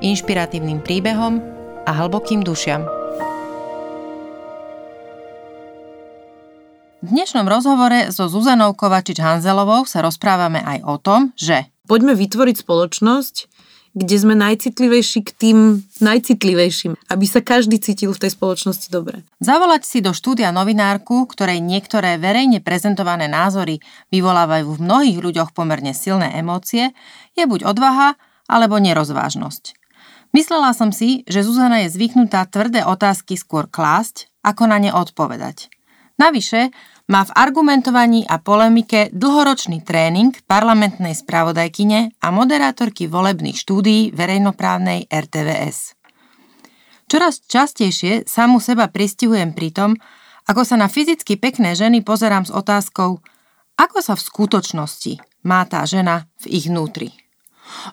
inšpiratívnym príbehom a hlbokým dušiam. V dnešnom rozhovore so Zuzanou Kovačič-Hanzelovou sa rozprávame aj o tom, že Poďme vytvoriť spoločnosť, kde sme najcitlivejší k tým najcitlivejším, aby sa každý cítil v tej spoločnosti dobre. Zavolať si do štúdia novinárku, ktorej niektoré verejne prezentované názory vyvolávajú v mnohých ľuďoch pomerne silné emócie, je buď odvaha, alebo nerozvážnosť. Myslela som si, že Zuzana je zvyknutá tvrdé otázky skôr klásť, ako na ne odpovedať. Navyše, má v argumentovaní a polemike dlhoročný tréning parlamentnej spravodajkyne a moderátorky volebných štúdií verejnoprávnej RTVS. Čoraz častejšie samu seba pristihujem pri tom, ako sa na fyzicky pekné ženy pozerám s otázkou, ako sa v skutočnosti má tá žena v ich vnútri.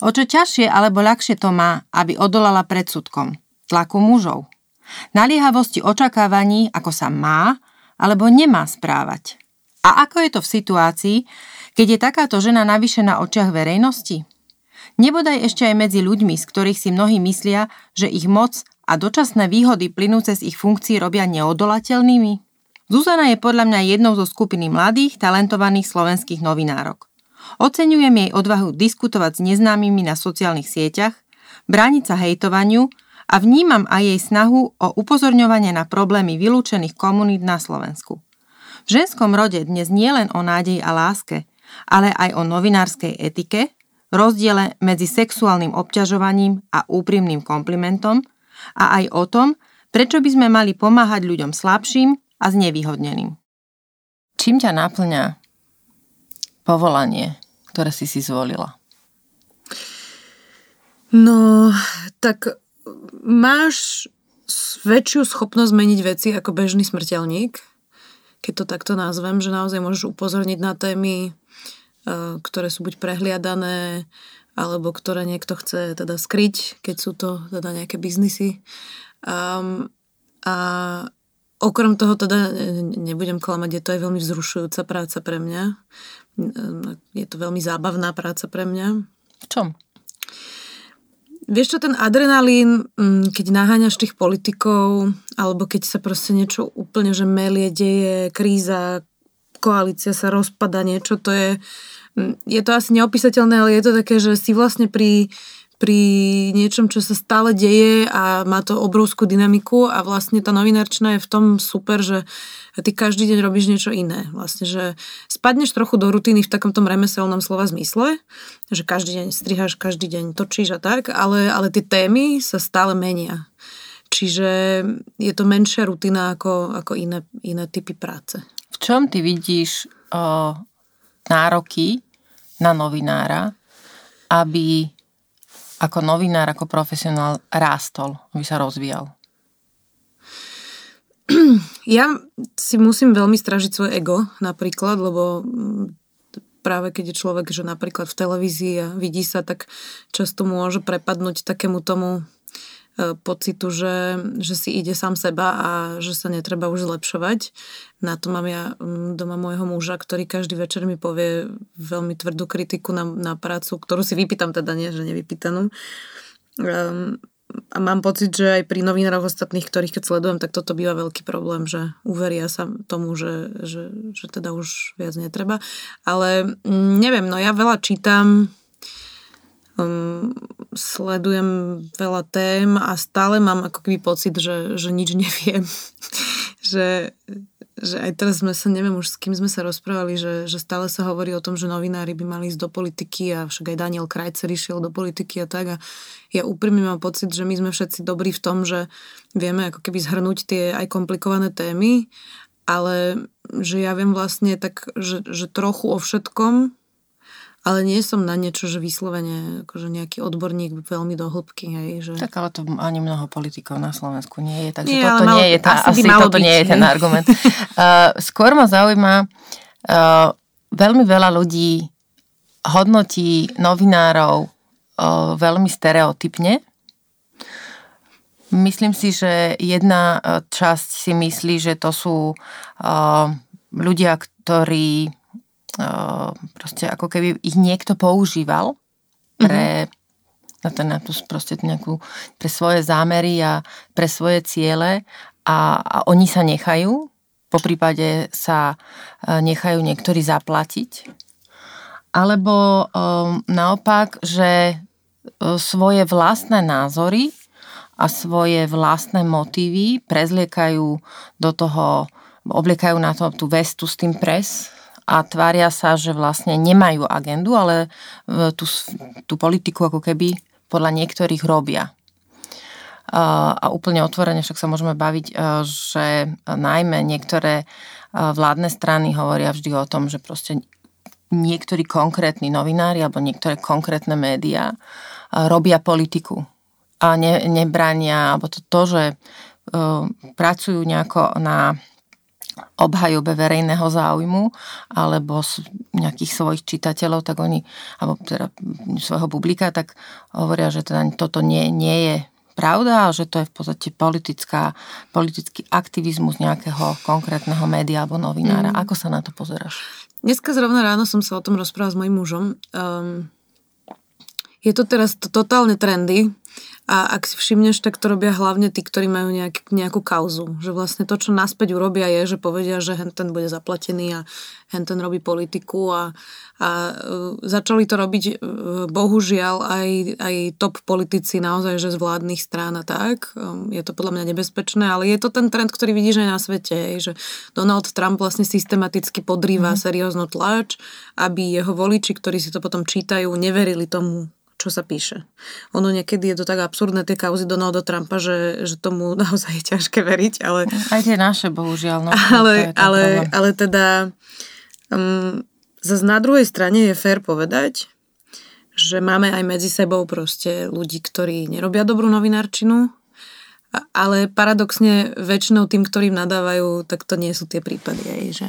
O čo ťažšie alebo ľahšie to má, aby odolala predsudkom, tlaku mužov, naliehavosti očakávaní, ako sa má alebo nemá správať. A ako je to v situácii, keď je takáto žena navyše na očiach verejnosti? Nebodaj ešte aj medzi ľuďmi, z ktorých si mnohí myslia, že ich moc a dočasné výhody plynúce z ich funkcií robia neodolateľnými? Zuzana je podľa mňa jednou zo skupiny mladých, talentovaných slovenských novinárok. Oceňujem jej odvahu diskutovať s neznámymi na sociálnych sieťach, brániť sa hejtovaniu a vnímam aj jej snahu o upozorňovanie na problémy vylúčených komunít na Slovensku. V ženskom rode dnes nie len o nádeji a láske, ale aj o novinárskej etike, rozdiele medzi sexuálnym obťažovaním a úprimným komplimentom a aj o tom, prečo by sme mali pomáhať ľuďom slabším a znevýhodneným. Čím ťa naplňa povolanie, ktoré si si zvolila? No, tak máš väčšiu schopnosť meniť veci ako bežný smrteľník, keď to takto nazvem, že naozaj môžeš upozorniť na témy, e, ktoré sú buď prehliadané, alebo ktoré niekto chce teda skryť, keď sú to teda nejaké biznisy. Um, a okrem toho teda nebudem klamať, je to aj veľmi vzrušujúca práca pre mňa. Je to veľmi zábavná práca pre mňa. V čom? Vieš čo, ten adrenalín, mm, keď naháňaš tých politikov, alebo keď sa proste niečo úplne, že melie, deje, kríza, koalícia sa rozpada, niečo, to je, mm, je to asi neopísateľné, ale je to také, že si vlastne pri pri niečom, čo sa stále deje a má to obrovskú dynamiku a vlastne tá novinárčina je v tom super, že ty každý deň robíš niečo iné. Vlastne, že spadneš trochu do rutiny v takom tom remeselnom slova zmysle, že každý deň striháš, každý deň točíš a tak, ale, ale tie témy sa stále menia. Čiže je to menšia rutina ako, ako iné, iné typy práce. V čom ty vidíš o, nároky na novinára, aby ako novinár, ako profesionál rástol, aby sa rozvíjal? Ja si musím veľmi stražiť svoje ego napríklad, lebo mm, práve keď je človek, že napríklad v televízii a vidí sa, tak často môže prepadnúť takému tomu pocitu, že, že si ide sám seba a že sa netreba už zlepšovať. Na to mám ja doma môjho muža, ktorý každý večer mi povie veľmi tvrdú kritiku na, na prácu, ktorú si vypýtam teda, nie, že nevypýtanú. Um, a mám pocit, že aj pri novinároch ostatných, ktorých keď sledujem, tak toto býva veľký problém, že uveria sa tomu, že, že, že teda už viac netreba. Ale neviem, no ja veľa čítam, um, sledujem veľa tém a stále mám ako keby pocit, že, že nič neviem. že, že aj teraz sme sa, neviem už s kým sme sa rozprávali, že, že stále sa hovorí o tom, že novinári by mali ísť do politiky a však aj Daniel Krajcer išiel do politiky a tak a ja úprimne mám pocit, že my sme všetci dobrí v tom, že vieme ako keby zhrnúť tie aj komplikované témy, ale že ja viem vlastne tak, že, že trochu o všetkom Ale nie som na niečo, že vyslovene akože nejaký odborník veľmi do hĺbky. Hej, že... Tak ale to ani mnoho politikov na Slovensku nie je, takže nie, toto, nie je tá, asi, asi toto byť, nie je ten argument. Uh, skôr ma zaujíma, uh, veľmi veľa ľudí hodnotí novinárov uh, veľmi stereotypne. Myslím si, že jedna časť si myslí, že to sú uh, ľudia, ktorí proste ako keby ich niekto používal pre, mm-hmm. na, to, na tú nejakú, pre svoje zámery a pre svoje ciele a, a oni sa nechajú, po prípade sa nechajú niektorí zaplatiť. Alebo um, naopak, že svoje vlastné názory a svoje vlastné motívy prezliekajú do toho, obliekajú na to tú vestu s tým pres a tvária sa, že vlastne nemajú agendu, ale e, tú, tú politiku ako keby podľa niektorých robia. A úplne otvorene však sa môžeme baviť, e, že najmä niektoré e, vládne strany hovoria vždy o tom, že proste niektorí konkrétni novinári alebo niektoré konkrétne médiá robia politiku a ne, nebrania, alebo to, to že pracujú nejako na obhajobe verejného záujmu alebo nejakých svojich čitateľov, tak oni, alebo teda svojho publika, tak hovoria, že teda toto nie, nie je pravda a že to je v podstate politická, politický aktivizmus nejakého konkrétneho média alebo novinára. Mm. Ako sa na to pozeráš? Dneska zrovna ráno som sa o tom rozprával s mojim mužom. Um, je to teraz to totálne trendy a ak si všimneš, tak to robia hlavne tí, ktorí majú nejak, nejakú kauzu. Že vlastne to, čo naspäť urobia, je, že povedia, že hen ten bude zaplatený a hen ten robí politiku a, a uh, začali to robiť uh, bohužiaľ aj, aj top politici naozaj, že z vládnych strán a tak. Um, je to podľa mňa nebezpečné, ale je to ten trend, ktorý vidíš aj na svete, že Donald Trump vlastne systematicky podrýva mm. serióznu tlač, aby jeho voliči, ktorí si to potom čítajú, neverili tomu, čo sa píše. Ono niekedy je to tak absurdné, tie kauzy Donalda Trumpa, že, že tomu naozaj je ťažké veriť, ale... Aj tie naše, bohužiaľ. No, ale, ale, ale teda um, zase na druhej strane je fér povedať, že máme aj medzi sebou proste ľudí, ktorí nerobia dobrú novinárčinu, ale paradoxne väčšinou tým, ktorým nadávajú, tak to nie sú tie prípady. Aj, že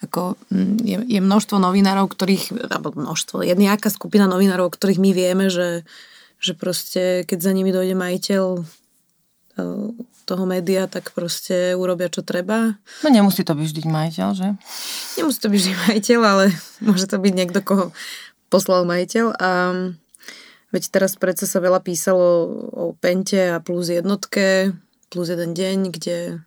ako mm, je, je množstvo novinárov, ktorých, alebo množstvo, je nejaká skupina novinárov, ktorých my vieme, že, že proste keď za nimi dojde majiteľ e, toho média, tak proste urobia, čo treba. No nemusí to byť vždy majiteľ, že? Nemusí to byť vždy majiteľ, ale môže to byť niekto, koho poslal majiteľ. A Veď teraz predsa sa veľa písalo o Pente a plus jednotke, plus jeden deň, kde,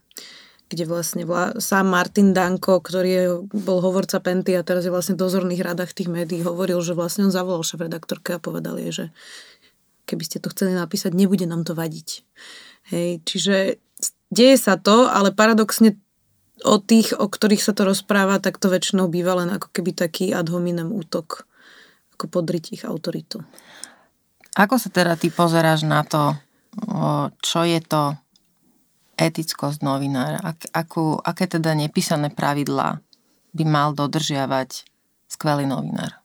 kde vlastne vlá, sám Martin Danko, ktorý je, bol hovorca Penty a teraz je vlastne v dozorných radách tých médií, hovoril, že vlastne on zavolal šéf-redaktorke a povedal jej, že keby ste to chceli napísať, nebude nám to vadiť. Hej, čiže deje sa to, ale paradoxne o tých, o ktorých sa to rozpráva, tak to väčšinou býva len ako keby taký ad hominem útok, ako podriť ich autoritu. Ako sa teda ty pozeráš na to, čo je to etickosť novinára? Ak, akú, aké teda nepísané pravidlá by mal dodržiavať skvelý novinár?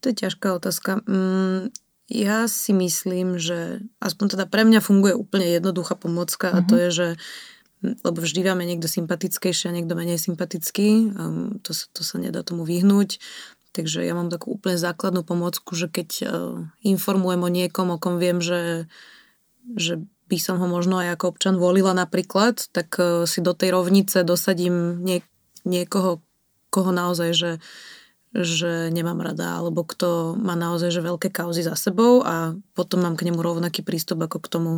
To je ťažká otázka. Mm, ja si myslím, že aspoň teda pre mňa funguje úplne jednoduchá pomocka mm-hmm. a to mhm. je, že lebo vždy máme niekto sympatickejší a niekto menej sympatický, um, to, sa, to sa nedá tomu vyhnúť. Takže ja mám takú úplne základnú pomocku, že keď uh, informujem o niekom, o kom viem, že, že by som ho možno aj ako občan volila napríklad, tak uh, si do tej rovnice dosadím nie, niekoho, koho naozaj, že, že nemám rada, alebo kto má naozaj že veľké kauzy za sebou a potom mám k nemu rovnaký prístup ako k tomu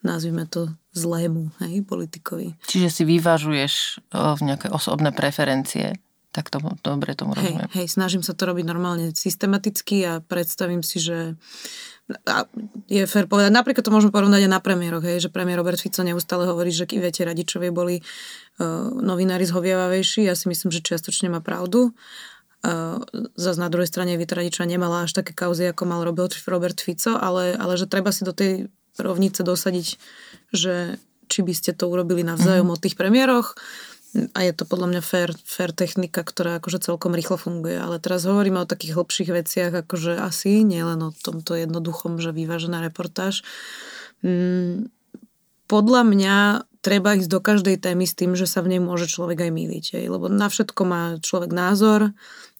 nazvime to zlému, hej, politikovi. Čiže si vyvažuješ v nejaké osobné preferencie tak to, dobre tomu rozumiem. Hej, snažím sa to robiť normálne systematicky a predstavím si, že a je fér povedať, napríklad to môžeme porovnať aj na premiéroch, hej, že premiér Robert Fico neustále hovorí, že viete, radičovie boli uh, novinári zhovievavejší, ja si myslím, že čiastočne má pravdu. Uh, zase na druhej strane Vita Radičová nemala až také kauzy, ako mal Robert, Robert Fico, ale, ale že treba si do tej rovnice dosadiť, že či by ste to urobili navzájom mm. o tých premiéroch, a je to podľa mňa fair, fair technika, ktorá akože celkom rýchlo funguje. Ale teraz hovoríme o takých hlbších veciach, akože asi, nielen o tomto jednoduchom, že vyvážená reportáž. Mm, podľa mňa treba ísť do každej témy s tým, že sa v nej môže človek aj míliť. Lebo na všetko má človek názor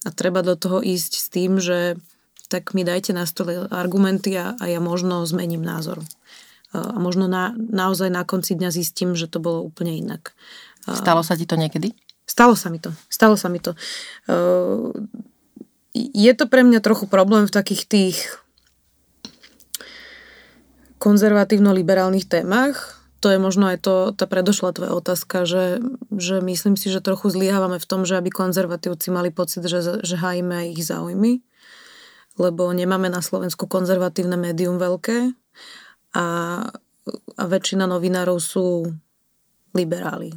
a treba do toho ísť s tým, že tak mi dajte na stole argumenty a, a ja možno zmením názor. A možno na, naozaj na konci dňa zistím, že to bolo úplne inak. Stalo sa ti to niekedy? Stalo sa mi to. Stalo sa mi to. Je to pre mňa trochu problém v takých tých konzervatívno-liberálnych témach. To je možno aj to, tá predošla tvoja otázka, že, že myslím si, že trochu zlyhávame v tom, že aby konzervatívci mali pocit, že, že hájime ich záujmy, lebo nemáme na Slovensku konzervatívne médium veľké a, a väčšina novinárov sú liberáli.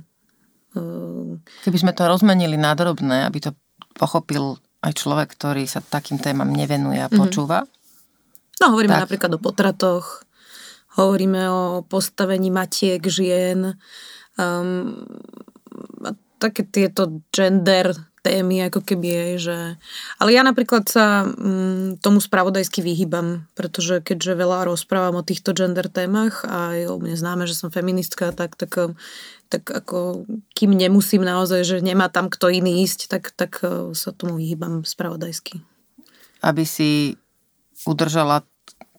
Keby sme to rozmenili na drobné, aby to pochopil aj človek, ktorý sa takým témam nevenuje a mhm. počúva. Mm-hmm. No, hovoríme tak. napríklad o potratoch, hovoríme o postavení matiek, žien, um, a také tieto gender témy, ako keby je, že... Ale ja napríklad sa mm, tomu spravodajsky vyhýbam, pretože keďže veľa rozprávam o týchto gender témach a je o mne známe, že som feministka, tak, tak, um, tak ako kým nemusím naozaj, že nemá tam kto iný ísť, tak, tak uh, sa tomu vyhýbam spravodajsky. Aby si udržala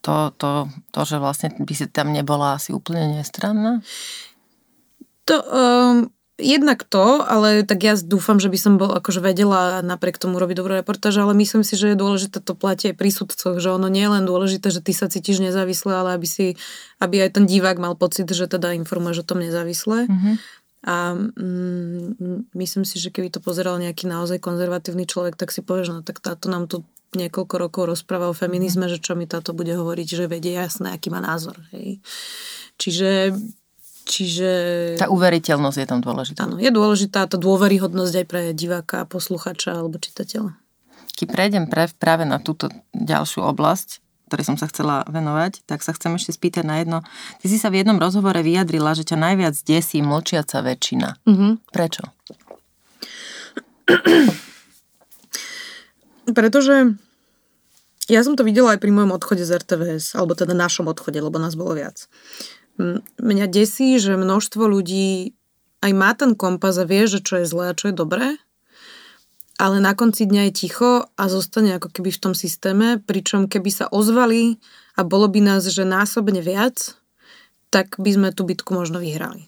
to, to, to, že vlastne by si tam nebola asi úplne nestranná? To, um, Jednak to, ale tak ja dúfam, že by som bol, akože vedela napriek tomu robiť dobrú reportáž, ale myslím si, že je dôležité to platie aj pri sudcoch, že ono nie je len dôležité, že ty sa cítiš nezávisle, ale aby si, aby aj ten divák mal pocit, že teda informuješ o tom nezávisle. Mm-hmm. A mm, myslím si, že keby to pozeral nejaký naozaj konzervatívny človek, tak si povieš, no tak táto nám tu niekoľko rokov rozpráva o feminizme, mm-hmm. že čo mi táto bude hovoriť, že vedie jasné, aký má názor. Hej. Čiže Čiže... Tá uveriteľnosť je tam dôležitá. Áno, je dôležitá tá dôveryhodnosť aj pre diváka, posluchača alebo čitateľa. Keď prejdem pre, práve na túto ďalšiu oblasť, ktorej som sa chcela venovať, tak sa chcem ešte spýtať na jedno. Ty si sa v jednom rozhovore vyjadrila, že ťa najviac desí mlčiaca väčšina. Mm-hmm. Prečo? Pretože ja som to videla aj pri mojom odchode z RTVS, alebo teda našom odchode, lebo nás bolo viac. Mňa desí, že množstvo ľudí aj má ten kompas a vie, že čo je zlé a čo je dobré, ale na konci dňa je ticho a zostane ako keby v tom systéme, pričom keby sa ozvali a bolo by nás, že násobne viac, tak by sme tú bitku možno vyhrali.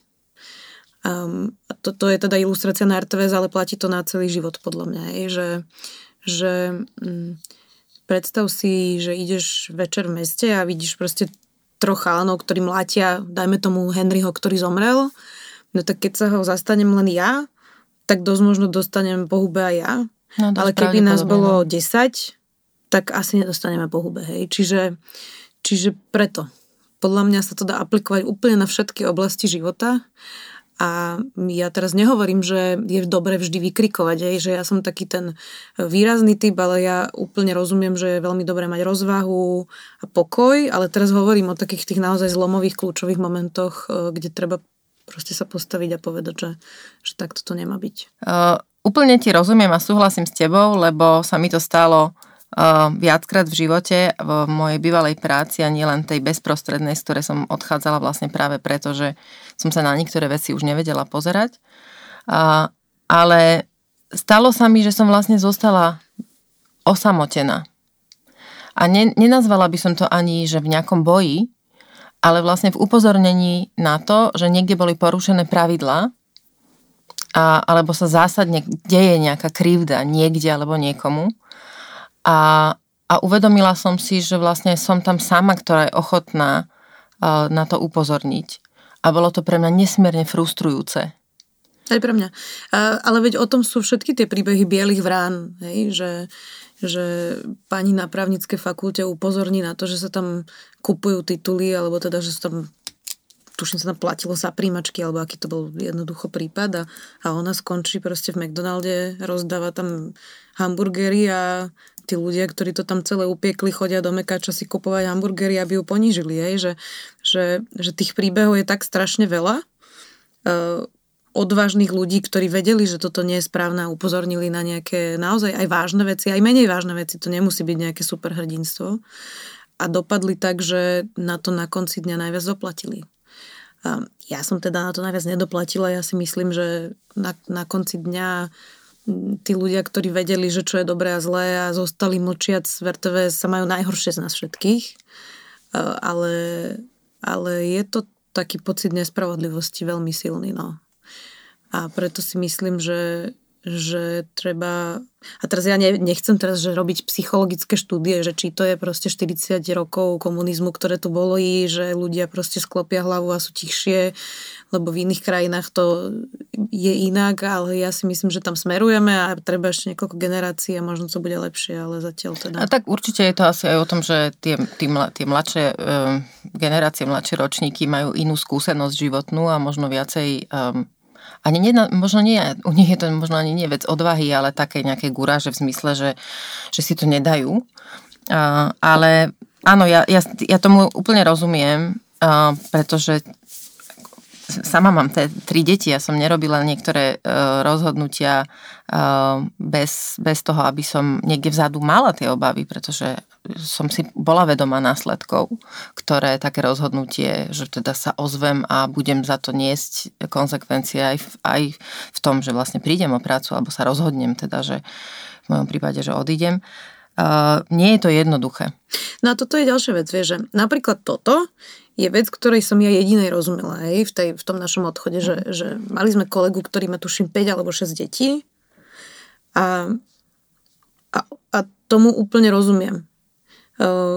Um, to, je teda ilustrácia na RTVS, ale platí to na celý život podľa mňa. Je, že, že um, predstav si, že ideš večer v meste a vidíš proste troch chalanov, ktorí mlátia, dajme tomu Henryho, ktorý zomrel, no tak keď sa ho zastanem len ja, tak dosť možno dostanem po hube aj ja. No, Ale keby nás bolo 10, tak asi nedostaneme po hube, hej. Čiže, čiže preto. Podľa mňa sa to dá aplikovať úplne na všetky oblasti života a ja teraz nehovorím, že je dobre vždy vykrikovať, aj, že ja som taký ten výrazný typ, ale ja úplne rozumiem, že je veľmi dobré mať rozvahu a pokoj, ale teraz hovorím o takých tých naozaj zlomových kľúčových momentoch, e, kde treba proste sa postaviť a povedať, že, že takto to nemá byť. Uh, úplne ti rozumiem a súhlasím s tebou, lebo sa mi to stalo uh, viackrát v živote v mojej bývalej práci a nielen tej bezprostrednej, z ktorej som odchádzala vlastne práve preto, že som sa na niektoré veci už nevedela pozerať. A, ale stalo sa mi, že som vlastne zostala osamotená. A ne, nenazvala by som to ani, že v nejakom boji, ale vlastne v upozornení na to, že niekde boli porušené pravidlá, a, alebo sa zásadne deje nejaká krivda niekde alebo niekomu. A, a uvedomila som si, že vlastne som tam sama, ktorá je ochotná na to upozorniť a bolo to pre mňa nesmierne frustrujúce. Aj pre mňa. Ale veď o tom sú všetky tie príbehy bielých vrán, hej? Že, že pani na právnickej fakulte upozorní na to, že sa tam kupujú tituly, alebo teda, že sa tam tuším sa tam platilo za príjmačky, alebo aký to bol jednoducho prípad a, a ona skončí proste v McDonalde, rozdáva tam hamburgery a tí ľudia, ktorí to tam celé upiekli, chodia do Mekáča si kupovať hamburgery, aby ju ponížili. Hej? Že, že, že tých príbehov je tak strašne veľa. Uh, odvážnych ľudí, ktorí vedeli, že toto nie je správne a upozornili na nejaké naozaj aj vážne veci, aj menej vážne veci, to nemusí byť nejaké superhrdinstvo. A dopadli tak, že na to na konci dňa najviac doplatili. A ja som teda na to najviac nedoplatila, ja si myslím, že na, na konci dňa tí ľudia, ktorí vedeli, že čo je dobré a zlé a zostali mlčiac v RTV, sa majú najhoršie z nás všetkých. Ale, ale je to taký pocit nespravodlivosti veľmi silný. No. A preto si myslím, že, že treba... A teraz ja nechcem teraz že robiť psychologické štúdie, že či to je proste 40 rokov komunizmu, ktoré tu bolo, že ľudia proste sklopia hlavu a sú tichšie, lebo v iných krajinách to je inak, ale ja si myslím, že tam smerujeme a treba ešte niekoľko generácií a možno to bude lepšie, ale zatiaľ teda... A tak určite je to asi aj o tom, že tie, tie, tie mladšie um, generácie, mladšie ročníky majú inú skúsenosť životnú a možno viacej um, ani nie, možno nie, u nich je to možno ani nie vec odvahy, ale také nejaké guráže v zmysle, že, že si to nedajú. Uh, ale áno, ja, ja, ja tomu úplne rozumiem, uh, pretože sama mám te, tri deti, ja som nerobila niektoré uh, rozhodnutia uh, bez, bez toho, aby som niekde vzadu mala tie obavy, pretože som si bola vedomá následkov, ktoré také rozhodnutie, že teda sa ozvem a budem za to niesť konsekvencie aj v, aj v tom, že vlastne prídem o prácu alebo sa rozhodnem teda, že v mojom prípade, že odídem. Uh, nie je to jednoduché. No a toto je ďalšia vec, vieš, že napríklad toto je vec, ktorej som ja jedinej rozumela aj v, tej, v tom našom odchode, že, mhm. že mali sme kolegu, ktorý má tuším 5 alebo 6 detí a, a, a tomu úplne rozumiem.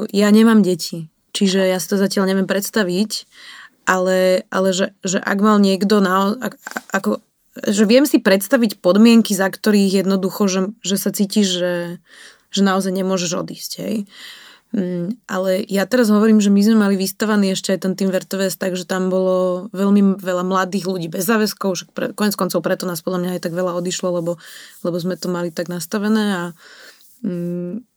Ja nemám deti, čiže ja si to zatiaľ neviem predstaviť, ale, ale že, že ak mal niekto na, ak, ako, že viem si predstaviť podmienky, za ktorých jednoducho, že, že sa cítiš, že, že naozaj nemôžeš odísť. Hej. Mm, ale ja teraz hovorím, že my sme mali vystavaný ešte aj ten tým Vertovest, takže tam bolo veľmi veľa mladých ľudí bez záväzkov, však pre, konec koncov preto nás podľa mňa aj tak veľa odišlo, lebo, lebo sme to mali tak nastavené a mm,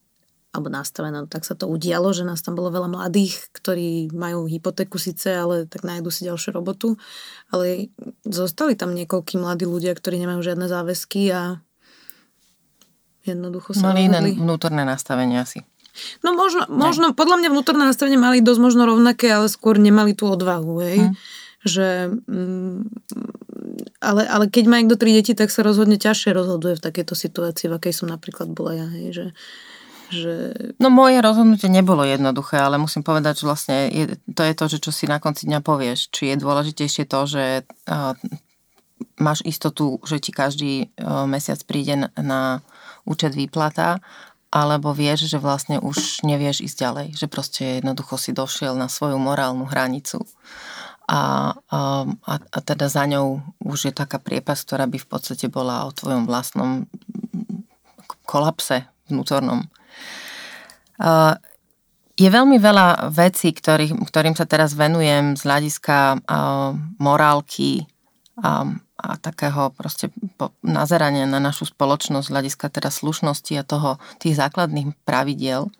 alebo nastavené, no tak sa to udialo, že nás tam bolo veľa mladých, ktorí majú hypotéku síce, ale tak nájdu si ďalšiu robotu. Ale zostali tam niekoľkí mladí ľudia, ktorí nemajú žiadne záväzky a jednoducho sa Mali iné vnútorné nastavenie asi. No možno, možno podľa mňa vnútorné nastavenie mali dosť možno rovnaké, ale skôr nemali tú odvahu, hej. Hm. Že, mm, ale, ale keď má niekto tri deti, tak sa rozhodne ťažšie rozhoduje v takejto situácii, v akej som napríklad bola ja, hej, že, že... No moje rozhodnutie nebolo jednoduché, ale musím povedať, že vlastne je, to je to, že čo si na konci dňa povieš. Či je dôležitejšie to, že uh, máš istotu, že ti každý uh, mesiac príde na, na účet výplata alebo vieš, že vlastne už nevieš ísť ďalej, že proste jednoducho si došiel na svoju morálnu hranicu a, a, a teda za ňou už je taká priepas, ktorá by v podstate bola o tvojom vlastnom kolapse vnútornom. A, je veľmi veľa vecí, ktorý, ktorým sa teraz venujem z hľadiska a, morálky a, a takého proste nazerania na našu spoločnosť z hľadiska teda slušnosti a toho, tých základných pravidiel,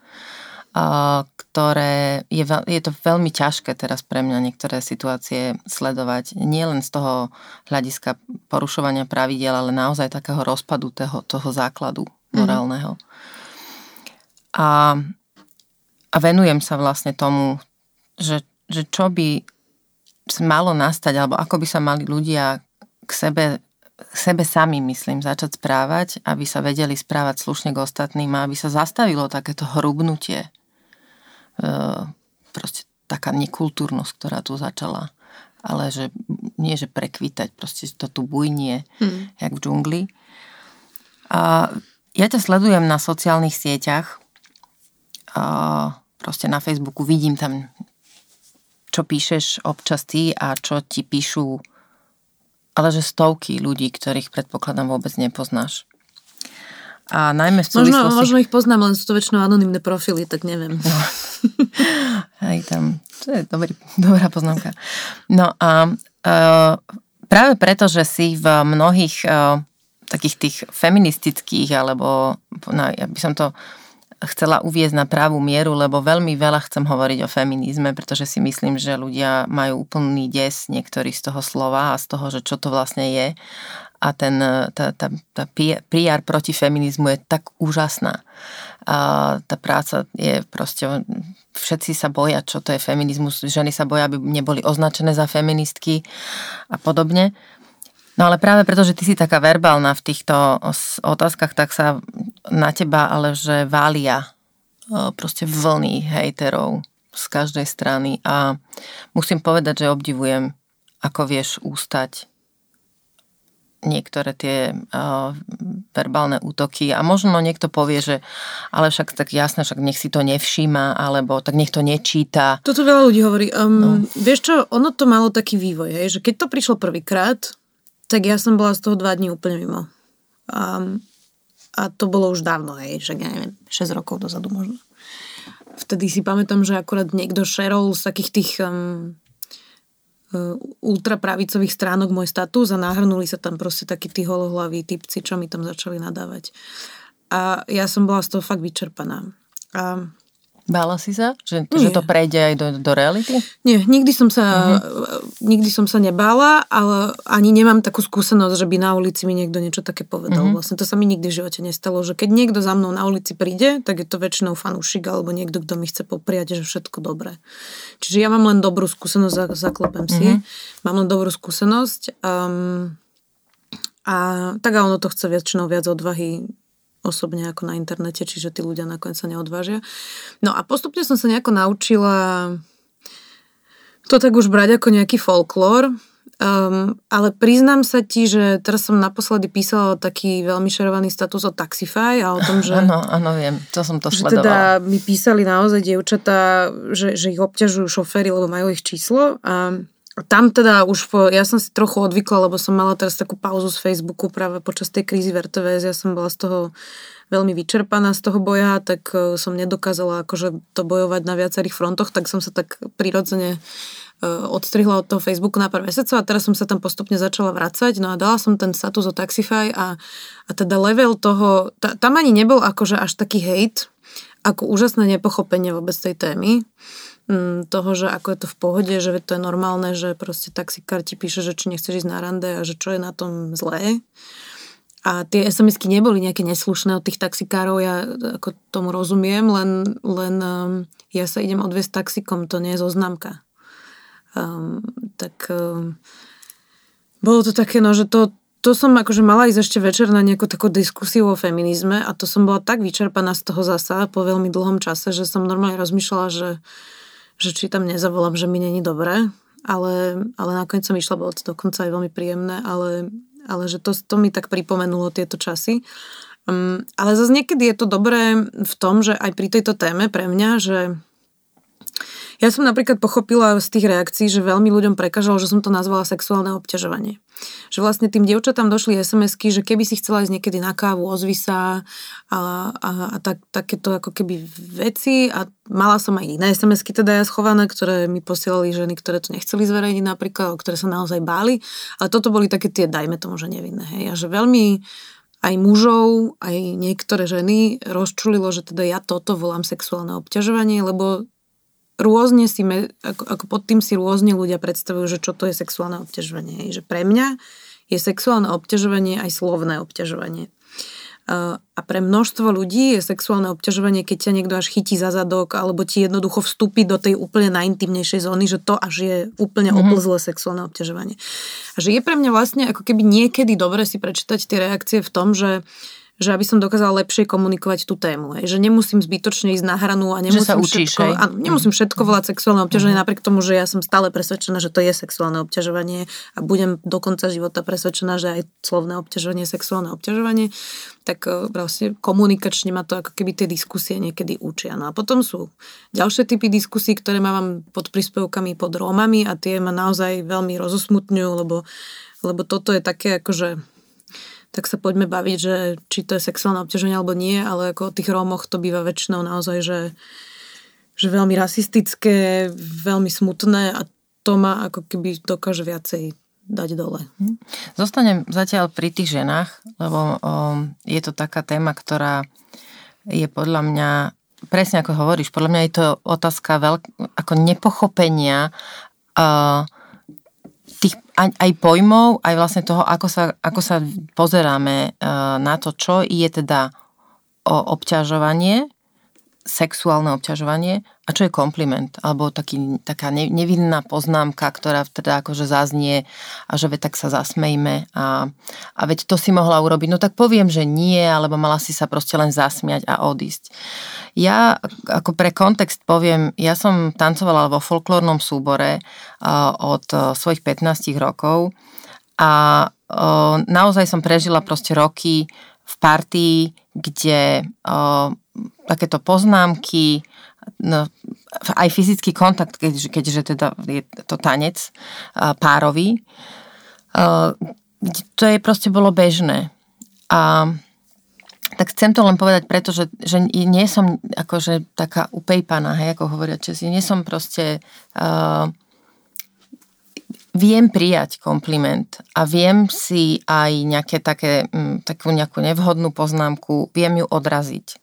ktoré je, je to veľmi ťažké teraz pre mňa niektoré situácie sledovať. Nie len z toho hľadiska porušovania pravidiel, ale naozaj takého rozpadu toho, toho základu mhm. morálneho. Mm. A, a venujem sa vlastne tomu, že, že čo by malo nastať, alebo ako by sa mali ľudia k sebe, k sebe sami, myslím, začať správať, aby sa vedeli správať slušne k ostatným a aby sa zastavilo takéto hrubnutie. E, proste taká nekultúrnosť, ktorá tu začala. Ale že nie, že prekvítať, proste to tu bujnie, hmm. jak v džungli. A ja ťa sledujem na sociálnych sieťach. Proste na Facebooku vidím tam, čo píšeš občas ty a čo ti píšu ale že stovky ľudí, ktorých predpokladám vôbec nepoznáš. A najmä v súvislosti... Možno, možno ich poznám, len sú to väčšinou anonimné profily, tak neviem. No. Aj tam, to je dobrý, dobrá poznámka. No a uh, práve preto, že si v mnohých uh, takých tých feministických, alebo no, ja by som to chcela uviezť na pravú mieru, lebo veľmi veľa chcem hovoriť o feminizme, pretože si myslím, že ľudia majú úplný des niektorí z toho slova a z toho, že čo to vlastne je. A ten, tá, tá, tá PR proti feminizmu je tak úžasná. A tá práca je proste, všetci sa boja, čo to je feminizmus, ženy sa boja, aby neboli označené za feministky a podobne. No ale práve preto, že ty si taká verbálna v týchto otázkach, tak sa na teba ale že vália proste vlny hejterov z každej strany a musím povedať, že obdivujem, ako vieš ústať niektoré tie uh, verbálne útoky a možno niekto povie, že ale však tak jasné, však nech si to nevšíma, alebo tak nech to nečíta. Toto veľa ľudí hovorí. Um, no. Vieš čo, ono to malo taký vývoj, hej, že keď to prišlo prvýkrát, tak ja som bola z toho dva dní úplne mimo. A, a to bolo už dávno, hej, že ja neviem, 6 rokov dozadu možno. Vtedy si pamätám, že akurát niekto šerol z takých tých um, uh, ultrapravicových stránok môj status a nahrnuli sa tam proste takí tí holohlaví typci, čo mi tam začali nadávať. A ja som bola z toho fakt vyčerpaná. A Bála si sa, že, že to prejde aj do, do reality? Nie, nikdy som sa uh-huh. nikdy som sa nebála, ale ani nemám takú skúsenosť, že by na ulici mi niekto niečo také povedal. Uh-huh. Vlastne to sa mi nikdy v živote nestalo, že keď niekto za mnou na ulici príde, tak je to väčšinou fanúšik alebo niekto, kto mi chce popriať, že všetko dobré. Čiže ja mám len dobrú skúsenosť, zaklopem si. Uh-huh. Mám len dobrú skúsenosť. Um, a tak a ono to chce väčšinou viac odvahy osobne ako na internete, čiže tí ľudia nakoniec sa neodvážia. No a postupne som sa nejako naučila to tak už brať ako nejaký folklór, Um, ale priznám sa ti, že teraz som naposledy písala taký veľmi šerovaný status o Taxify a o tom, že... Áno, áno, viem, to som to že sledovala. teda mi písali naozaj dievčatá, že, že ich obťažujú šoféry, lebo majú ich číslo a tam teda už, po, ja som si trochu odvykla, lebo som mala teraz takú pauzu z Facebooku práve počas tej krízy v ja som bola z toho veľmi vyčerpaná z toho boja, tak e, som nedokázala akože to bojovať na viacerých frontoch, tak som sa tak prirodzene e, odstrihla od toho Facebooku na pár mesiacov a teraz som sa tam postupne začala vracať, no a dala som ten status o Taxify a, a teda level toho, ta, tam ani nebol akože až taký hate, ako úžasné nepochopenie vôbec tej témy toho, že ako je to v pohode, že to je normálne, že proste taxikár ti píše, že či nechceš ísť na rande a že čo je na tom zlé. A tie SMS-ky neboli nejaké neslušné od tých taxikárov, ja ako tomu rozumiem, len, len um, ja sa idem odviesť taxikom, to nie je zoznamka. Um, tak um, bolo to také, no, že to, to som akože mala ísť ešte večer na nejakú takú diskusiu o feminizme a to som bola tak vyčerpaná z toho zasa po veľmi dlhom čase, že som normálne rozmýšľala, že, že či tam nezavolám, že mi není dobré, ale, ale nakoniec som išla, bolo to dokonca aj veľmi príjemné, ale ale že to, to mi tak pripomenulo tieto časy. Um, ale zase niekedy je to dobré v tom, že aj pri tejto téme pre mňa, že ja som napríklad pochopila z tých reakcií, že veľmi ľuďom prekážalo, že som to nazvala sexuálne obťažovanie. Že vlastne tým dievčatám došli SMS-ky, že keby si chcela ísť niekedy na kávu, ozvi sa a, a, a tak, takéto ako keby veci a mala som aj iné SMS-ky teda ja schované, ktoré mi posielali ženy, ktoré to nechceli zverejniť napríklad, ktoré sa naozaj báli, ale toto boli také tie, dajme tomu, že nevinné. Hej. A že veľmi aj mužov, aj niektoré ženy rozčulilo, že teda ja toto volám sexuálne obťažovanie, lebo rôzne si, ako, ako pod tým si rôzne ľudia predstavujú, že čo to je sexuálne obťažovanie. Že pre mňa je sexuálne obťažovanie aj slovné obťažovanie. A pre množstvo ľudí je sexuálne obťažovanie, keď ťa niekto až chytí za zadok, alebo ti jednoducho vstúpi do tej úplne najintimnejšej zóny, že to až je úplne mm-hmm. oplzlé sexuálne obťažovanie. A že je pre mňa vlastne ako keby niekedy dobre si prečítať tie reakcie v tom, že že aby som dokázala lepšie komunikovať tú tému. Hej. Že nemusím zbytočne ísť na hranu a nemusím, že sa učíš, všetko, áno, nemusím všetko volať sexuálne obťažovanie, mm. napriek tomu, že ja som stále presvedčená, že to je sexuálne obťažovanie a budem do konca života presvedčená, že aj slovné obťažovanie je sexuálne obťažovanie, tak e, vlastne komunikačne ma to ako keby tie diskusie niekedy učia. No a potom sú ďalšie typy diskusí, ktoré mám pod príspevkami pod Rómami a tie ma naozaj veľmi rozosmutňujú, lebo, lebo toto je také akože tak sa poďme baviť, že či to je sexuálne obťaženie alebo nie, ale ako o tých Rómoch to býva väčšinou naozaj, že, že veľmi rasistické, veľmi smutné a to ma ako keby dokáže viacej dať dole. Mhm. Zostanem zatiaľ pri tých ženách, lebo o, je to taká téma, ktorá je podľa mňa, presne ako hovoríš, podľa mňa je to otázka veľk, ako nepochopenia uh, tých aj, aj pojmov, aj vlastne toho, ako sa, ako sa pozeráme uh, na to, čo je teda obťažovanie sexuálne obťažovanie a čo je kompliment, alebo taký, taká nevinná poznámka, ktorá teda akože zaznie a že veď tak sa zasmejme a, a veď to si mohla urobiť. No tak poviem, že nie, alebo mala si sa proste len zasmiať a odísť. Ja ako pre kontext poviem, ja som tancovala vo folklórnom súbore od svojich 15 rokov a naozaj som prežila proste roky v partii, kde takéto poznámky, no, aj fyzický kontakt, keďže, keďže teda je to tanec párový, to je proste bolo bežné. A tak chcem to len povedať preto, že, že nie som akože taká upejpaná, hej, ako hovoria Česi. Nie som proste... Uh, viem prijať kompliment a viem si aj nejaké také, m, takú nejakú nevhodnú poznámku, viem ju odraziť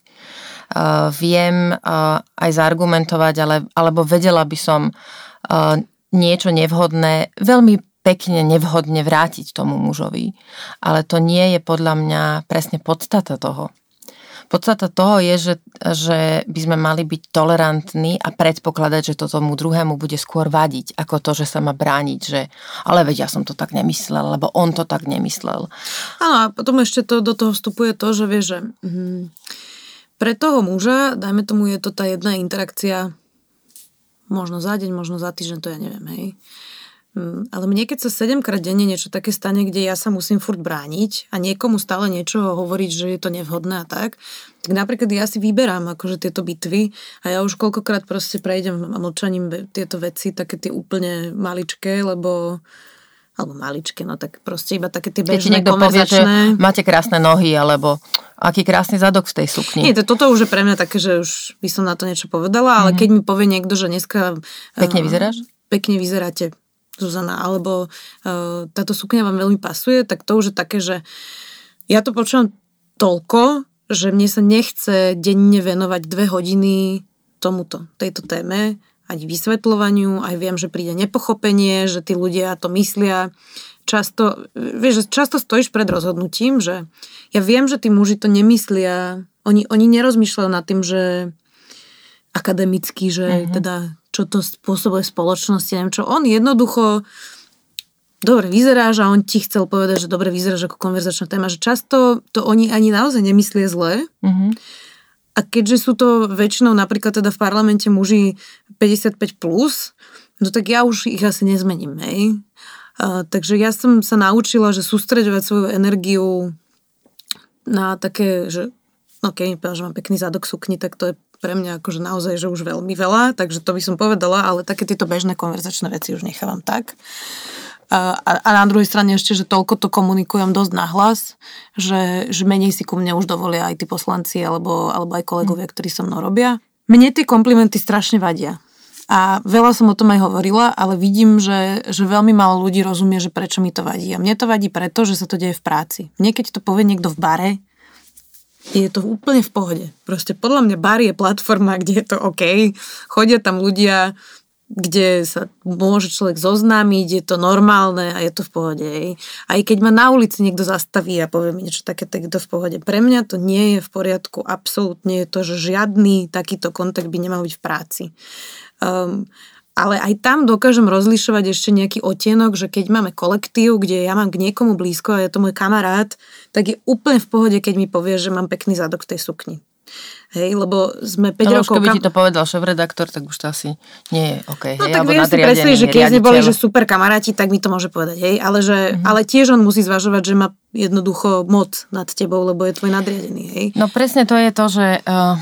uh, viem uh, aj zaargumentovať, ale, alebo vedela by som uh, niečo nevhodné veľmi pekne nevhodne vrátiť tomu mužovi. Ale to nie je podľa mňa presne podstata toho. Podstata toho je, že, že by sme mali byť tolerantní a predpokladať, že to tomu druhému bude skôr vadiť, ako to, že sa má brániť, že ale veď ja som to tak nemyslel, lebo on to tak nemyslel. Áno, a potom ešte to, do toho vstupuje to, že vie, že mm, pre toho muža, dajme tomu, je to tá jedna interakcia možno za deň, možno za týždeň, to ja neviem, hej. Mm, ale mne keď sa 7 krát denne niečo také stane, kde ja sa musím furt brániť a niekomu stále niečo hovoriť, že je to nevhodné a tak, tak napríklad ja si vyberám akože tieto bitvy a ja už koľkokrát proste prejdem mlčaním tieto veci, také tie úplne maličké, lebo alebo maličké, no tak proste iba také tie bežné Keď povie, že máte krásne nohy, alebo aký krásny zadok v tej sukni. Nie, to, toto už je pre mňa také, že už by som na to niečo povedala, ale mm-hmm. keď mi povie niekto, že dneska... Pekne uh, vyzeráš? Pekne vyzeráte, Zuzana, alebo uh, táto sukňa vám veľmi pasuje, tak to už je také, že ja to počúvam toľko, že mne sa nechce denne venovať dve hodiny tomuto, tejto téme, ani vysvetľovaniu, aj viem, že príde nepochopenie, že tí ľudia to myslia. Často, vieš, že často stojíš pred rozhodnutím, že ja viem, že tí muži to nemyslia, oni, oni nerozmýšľajú nad tým, že akademicky, že uh-huh. teda čo to spôsobuje spoločnosti, neviem čo. On jednoducho dobre vyzeráš a on ti chcel povedať, že dobre vyzeráš ako konverzačná téma, že často to oni ani naozaj nemyslie zle. Uh-huh a keďže sú to väčšinou napríklad teda v parlamente muži 55+, plus, no tak ja už ich asi nezmením, hej. A, takže ja som sa naučila, že sústreďovať svoju energiu na také, že ok, že mám pekný zadok sukni, tak to je pre mňa akože naozaj, že už veľmi veľa, takže to by som povedala, ale také tieto bežné konverzačné veci už nechávam tak. A, a na druhej strane ešte, že toľko to komunikujem dosť nahlas, že, že menej si ku mne už dovolia aj tí poslanci alebo, alebo aj kolegovia, hm. ktorí so mnou robia. Mne tie komplimenty strašne vadia. A veľa som o tom aj hovorila, ale vidím, že, že veľmi málo ľudí rozumie, že prečo mi to vadí. A mne to vadí preto, že sa to deje v práci. Niekedy to povie niekto v bare, je to úplne v pohode. Proste podľa mňa bar je platforma, kde je to OK. Chodia tam ľudia, kde sa môže človek zoznámiť, je to normálne a je to v pohode. Aj keď ma na ulici niekto zastaví a povie mi niečo také, tak je to v pohode. Pre mňa to nie je v poriadku, absolútne je to, že žiadny takýto kontakt by nemal byť v práci. Um, ale aj tam dokážem rozlišovať ešte nejaký otienok, že keď máme kolektív, kde ja mám k niekomu blízko a je to môj kamarát, tak je úplne v pohode, keď mi povie, že mám pekný zadok v tej sukni. Hej, lebo sme 5 Ale rokov... keby ti to povedal šéf-redaktor, tak už to asi nie je OK. No hej, tak viem si predstaviť, že keď sme boli že super kamaráti, tak mi to môže povedať, hej, ale, že, mm-hmm. ale tiež on musí zvažovať, že má jednoducho moc nad tebou, lebo je tvoj nadriadený, hej. No presne to je to, že uh,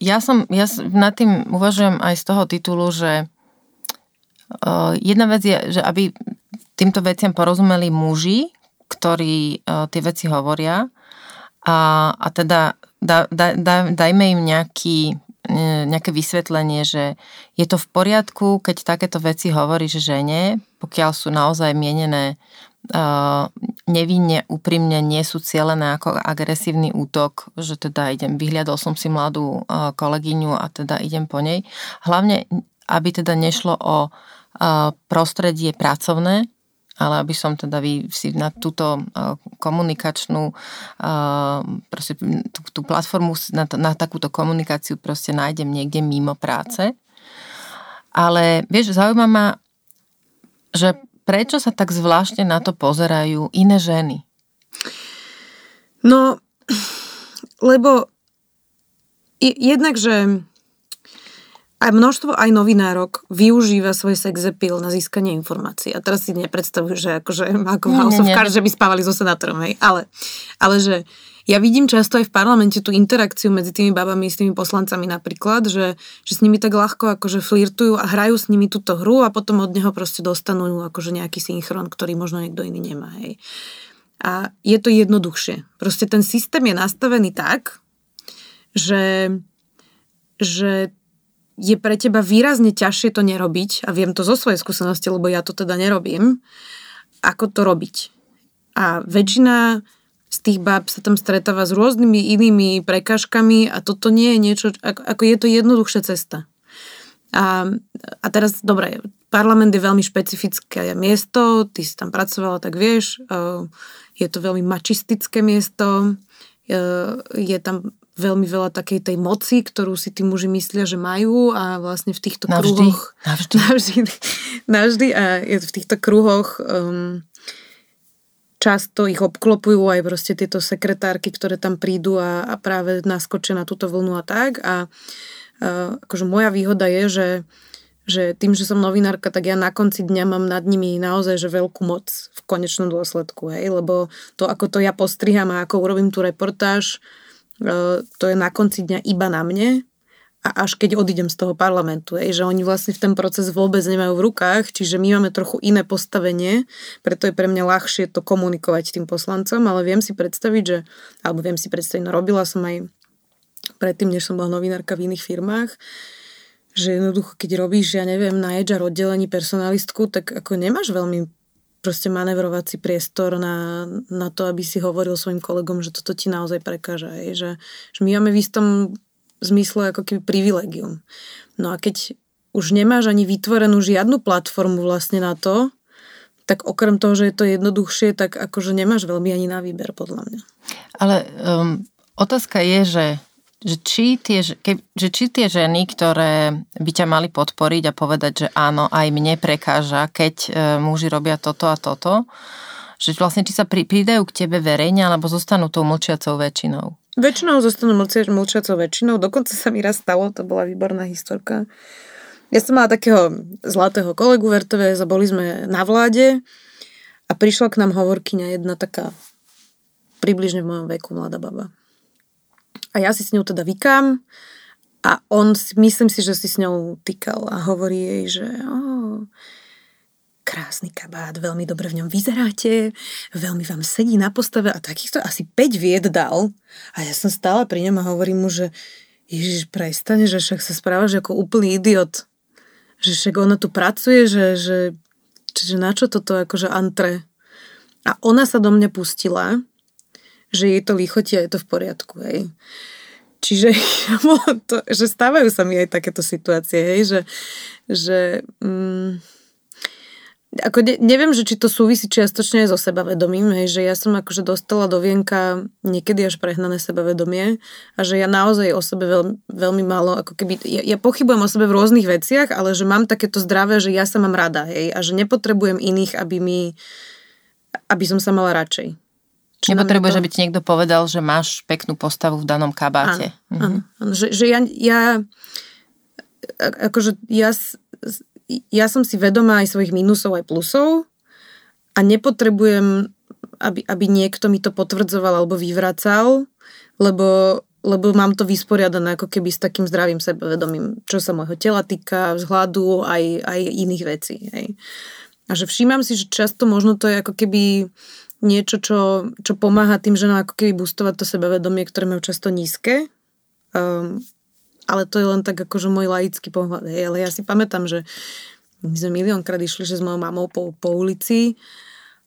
ja som, ja nad tým uvažujem aj z toho titulu, že uh, jedna vec je, že aby týmto veciam porozumeli muži, ktorí uh, tie veci hovoria a, a teda da, da, da, dajme im nejaký, e, nejaké vysvetlenie, že je to v poriadku, keď takéto veci hovoríš žene, pokiaľ sú naozaj mienené nevinne, úprimne nie sú cielené ako agresívny útok, že teda idem, vyhliadol som si mladú kolegyňu a teda idem po nej. Hlavne, aby teda nešlo o prostredie pracovné, ale aby som teda vy si na túto komunikačnú proste tú, tú platformu na, na takúto komunikáciu proste nájdem niekde mimo práce. Ale vieš, zaujíma ma, že prečo sa tak zvláštne na to pozerajú iné ženy? No, lebo jednak, že aj množstvo aj novinárok využíva svoj sexepil na získanie informácií. A teraz si nepredstavujú, že akože ako v House of Cards, že by spávali so senátorom, hej. Ale, ale že ja vidím často aj v parlamente tú interakciu medzi tými babami s tými poslancami napríklad, že, že s nimi tak ľahko akože flirtujú a hrajú s nimi túto hru a potom od neho proste dostanú akože nejaký synchron, ktorý možno niekto iný nemá, hej. A je to jednoduchšie. Proste ten systém je nastavený tak, že, že je pre teba výrazne ťažšie to nerobiť, a viem to zo svojej skúsenosti, lebo ja to teda nerobím, ako to robiť. A väčšina z tých báb sa tam stretáva s rôznymi inými prekažkami a toto nie je niečo, ako, ako je to jednoduchšia cesta. A, a teraz, dobre, parlament je veľmi špecifické miesto, ty si tam pracovala, tak vieš, je to veľmi mačistické miesto, je tam veľmi veľa takej tej moci, ktorú si tí muži myslia, že majú a vlastne v týchto navždy, kruhoch... Navždy. Navždy. Navždy a v týchto kruhoch um, často ich obklopujú aj proste tieto sekretárky, ktoré tam prídu a, a práve naskočia na túto vlnu a tak. A, a akože moja výhoda je, že že tým, že som novinárka, tak ja na konci dňa mám nad nimi naozaj že veľkú moc v konečnom dôsledku, hej, lebo to, ako to ja postriham a ako urobím tú reportáž, E, to je na konci dňa iba na mne a až keď odídem z toho parlamentu, je, že oni vlastne v ten proces vôbec nemajú v rukách, čiže my máme trochu iné postavenie, preto je pre mňa ľahšie to komunikovať tým poslancom, ale viem si predstaviť, že, alebo viem si predstaviť, no robila som aj predtým, než som bola novinárka v iných firmách, že jednoducho, keď robíš, ja neviem, na HR oddelení personalistku, tak ako nemáš veľmi proste manevrovací priestor na, na to, aby si hovoril svojim kolegom, že toto ti naozaj prekáža. Že, že my máme v istom zmysle ako keby privilegium. No a keď už nemáš ani vytvorenú žiadnu platformu vlastne na to, tak okrem toho, že je to jednoduchšie, tak akože nemáš veľmi ani na výber, podľa mňa. Ale um, otázka je, že že či, tie, ke, že či tie ženy, ktoré by ťa mali podporiť a povedať, že áno, aj mne prekáža, keď e, muži robia toto a toto, že vlastne či sa pri, pridajú k tebe verejne, alebo zostanú tou mlčiacou väčšinou? Väčšinou zostanú mlčia, mlčiacou väčšinou, dokonca sa mi raz stalo, to bola výborná historka. Ja som mala takého zlatého kolegu v RTVS a boli sme na vláde a prišla k nám hovorkyňa jedna taká približne v mojom veku mladá baba a ja si s ňou teda vykám a on, myslím si, že si s ňou týkal a hovorí jej, že oh, krásny kabát, veľmi dobre v ňom vyzeráte, veľmi vám sedí na postave a takýchto asi 5 vied dal. A ja som stále pri ňom a hovorím mu, že Ježiš, prestane, že však sa správaš ako úplný idiot. Že však ona tu pracuje, že, že, že na čo toto akože antre. A ona sa do mňa pustila že jej to lichotia, je to v poriadku, hej. Čiže to, že stávajú sa mi aj takéto situácie, hej, že, že mm, ako ne, neviem, že či to súvisí čiastočne so sebavedomím, hej, že ja som akože dostala do vienka niekedy až prehnané sebavedomie a že ja naozaj o sebe veľ, veľmi málo, ako keby, ja, ja pochybujem o sebe v rôznych veciach, ale že mám takéto zdravé, že ja sa mám rada, hej, a že nepotrebujem iných, aby mi, aby som sa mala radšej. Nepotrebuješ, to... aby ti niekto povedal, že máš peknú postavu v danom kabáte. Áno, mhm. áno, áno. Že, že ja, ja akože ja, ja som si vedomá aj svojich minusov, aj plusov a nepotrebujem, aby, aby niekto mi to potvrdzoval alebo vyvracal, lebo, lebo mám to vysporiadané ako keby s takým zdravým sebevedomím, čo sa môjho tela týka, vzhľadu, aj, aj iných vecí. Hej. A že všímam si, že často možno to je ako keby niečo, čo, čo pomáha tým ženám ako keby boostovať to sebavedomie, ktoré majú často nízke. Um, ale to je len tak akože môj laický pohľad. Hej. Ale ja si pamätám, že my sme miliónkrát išli že s mojou mamou po, po ulici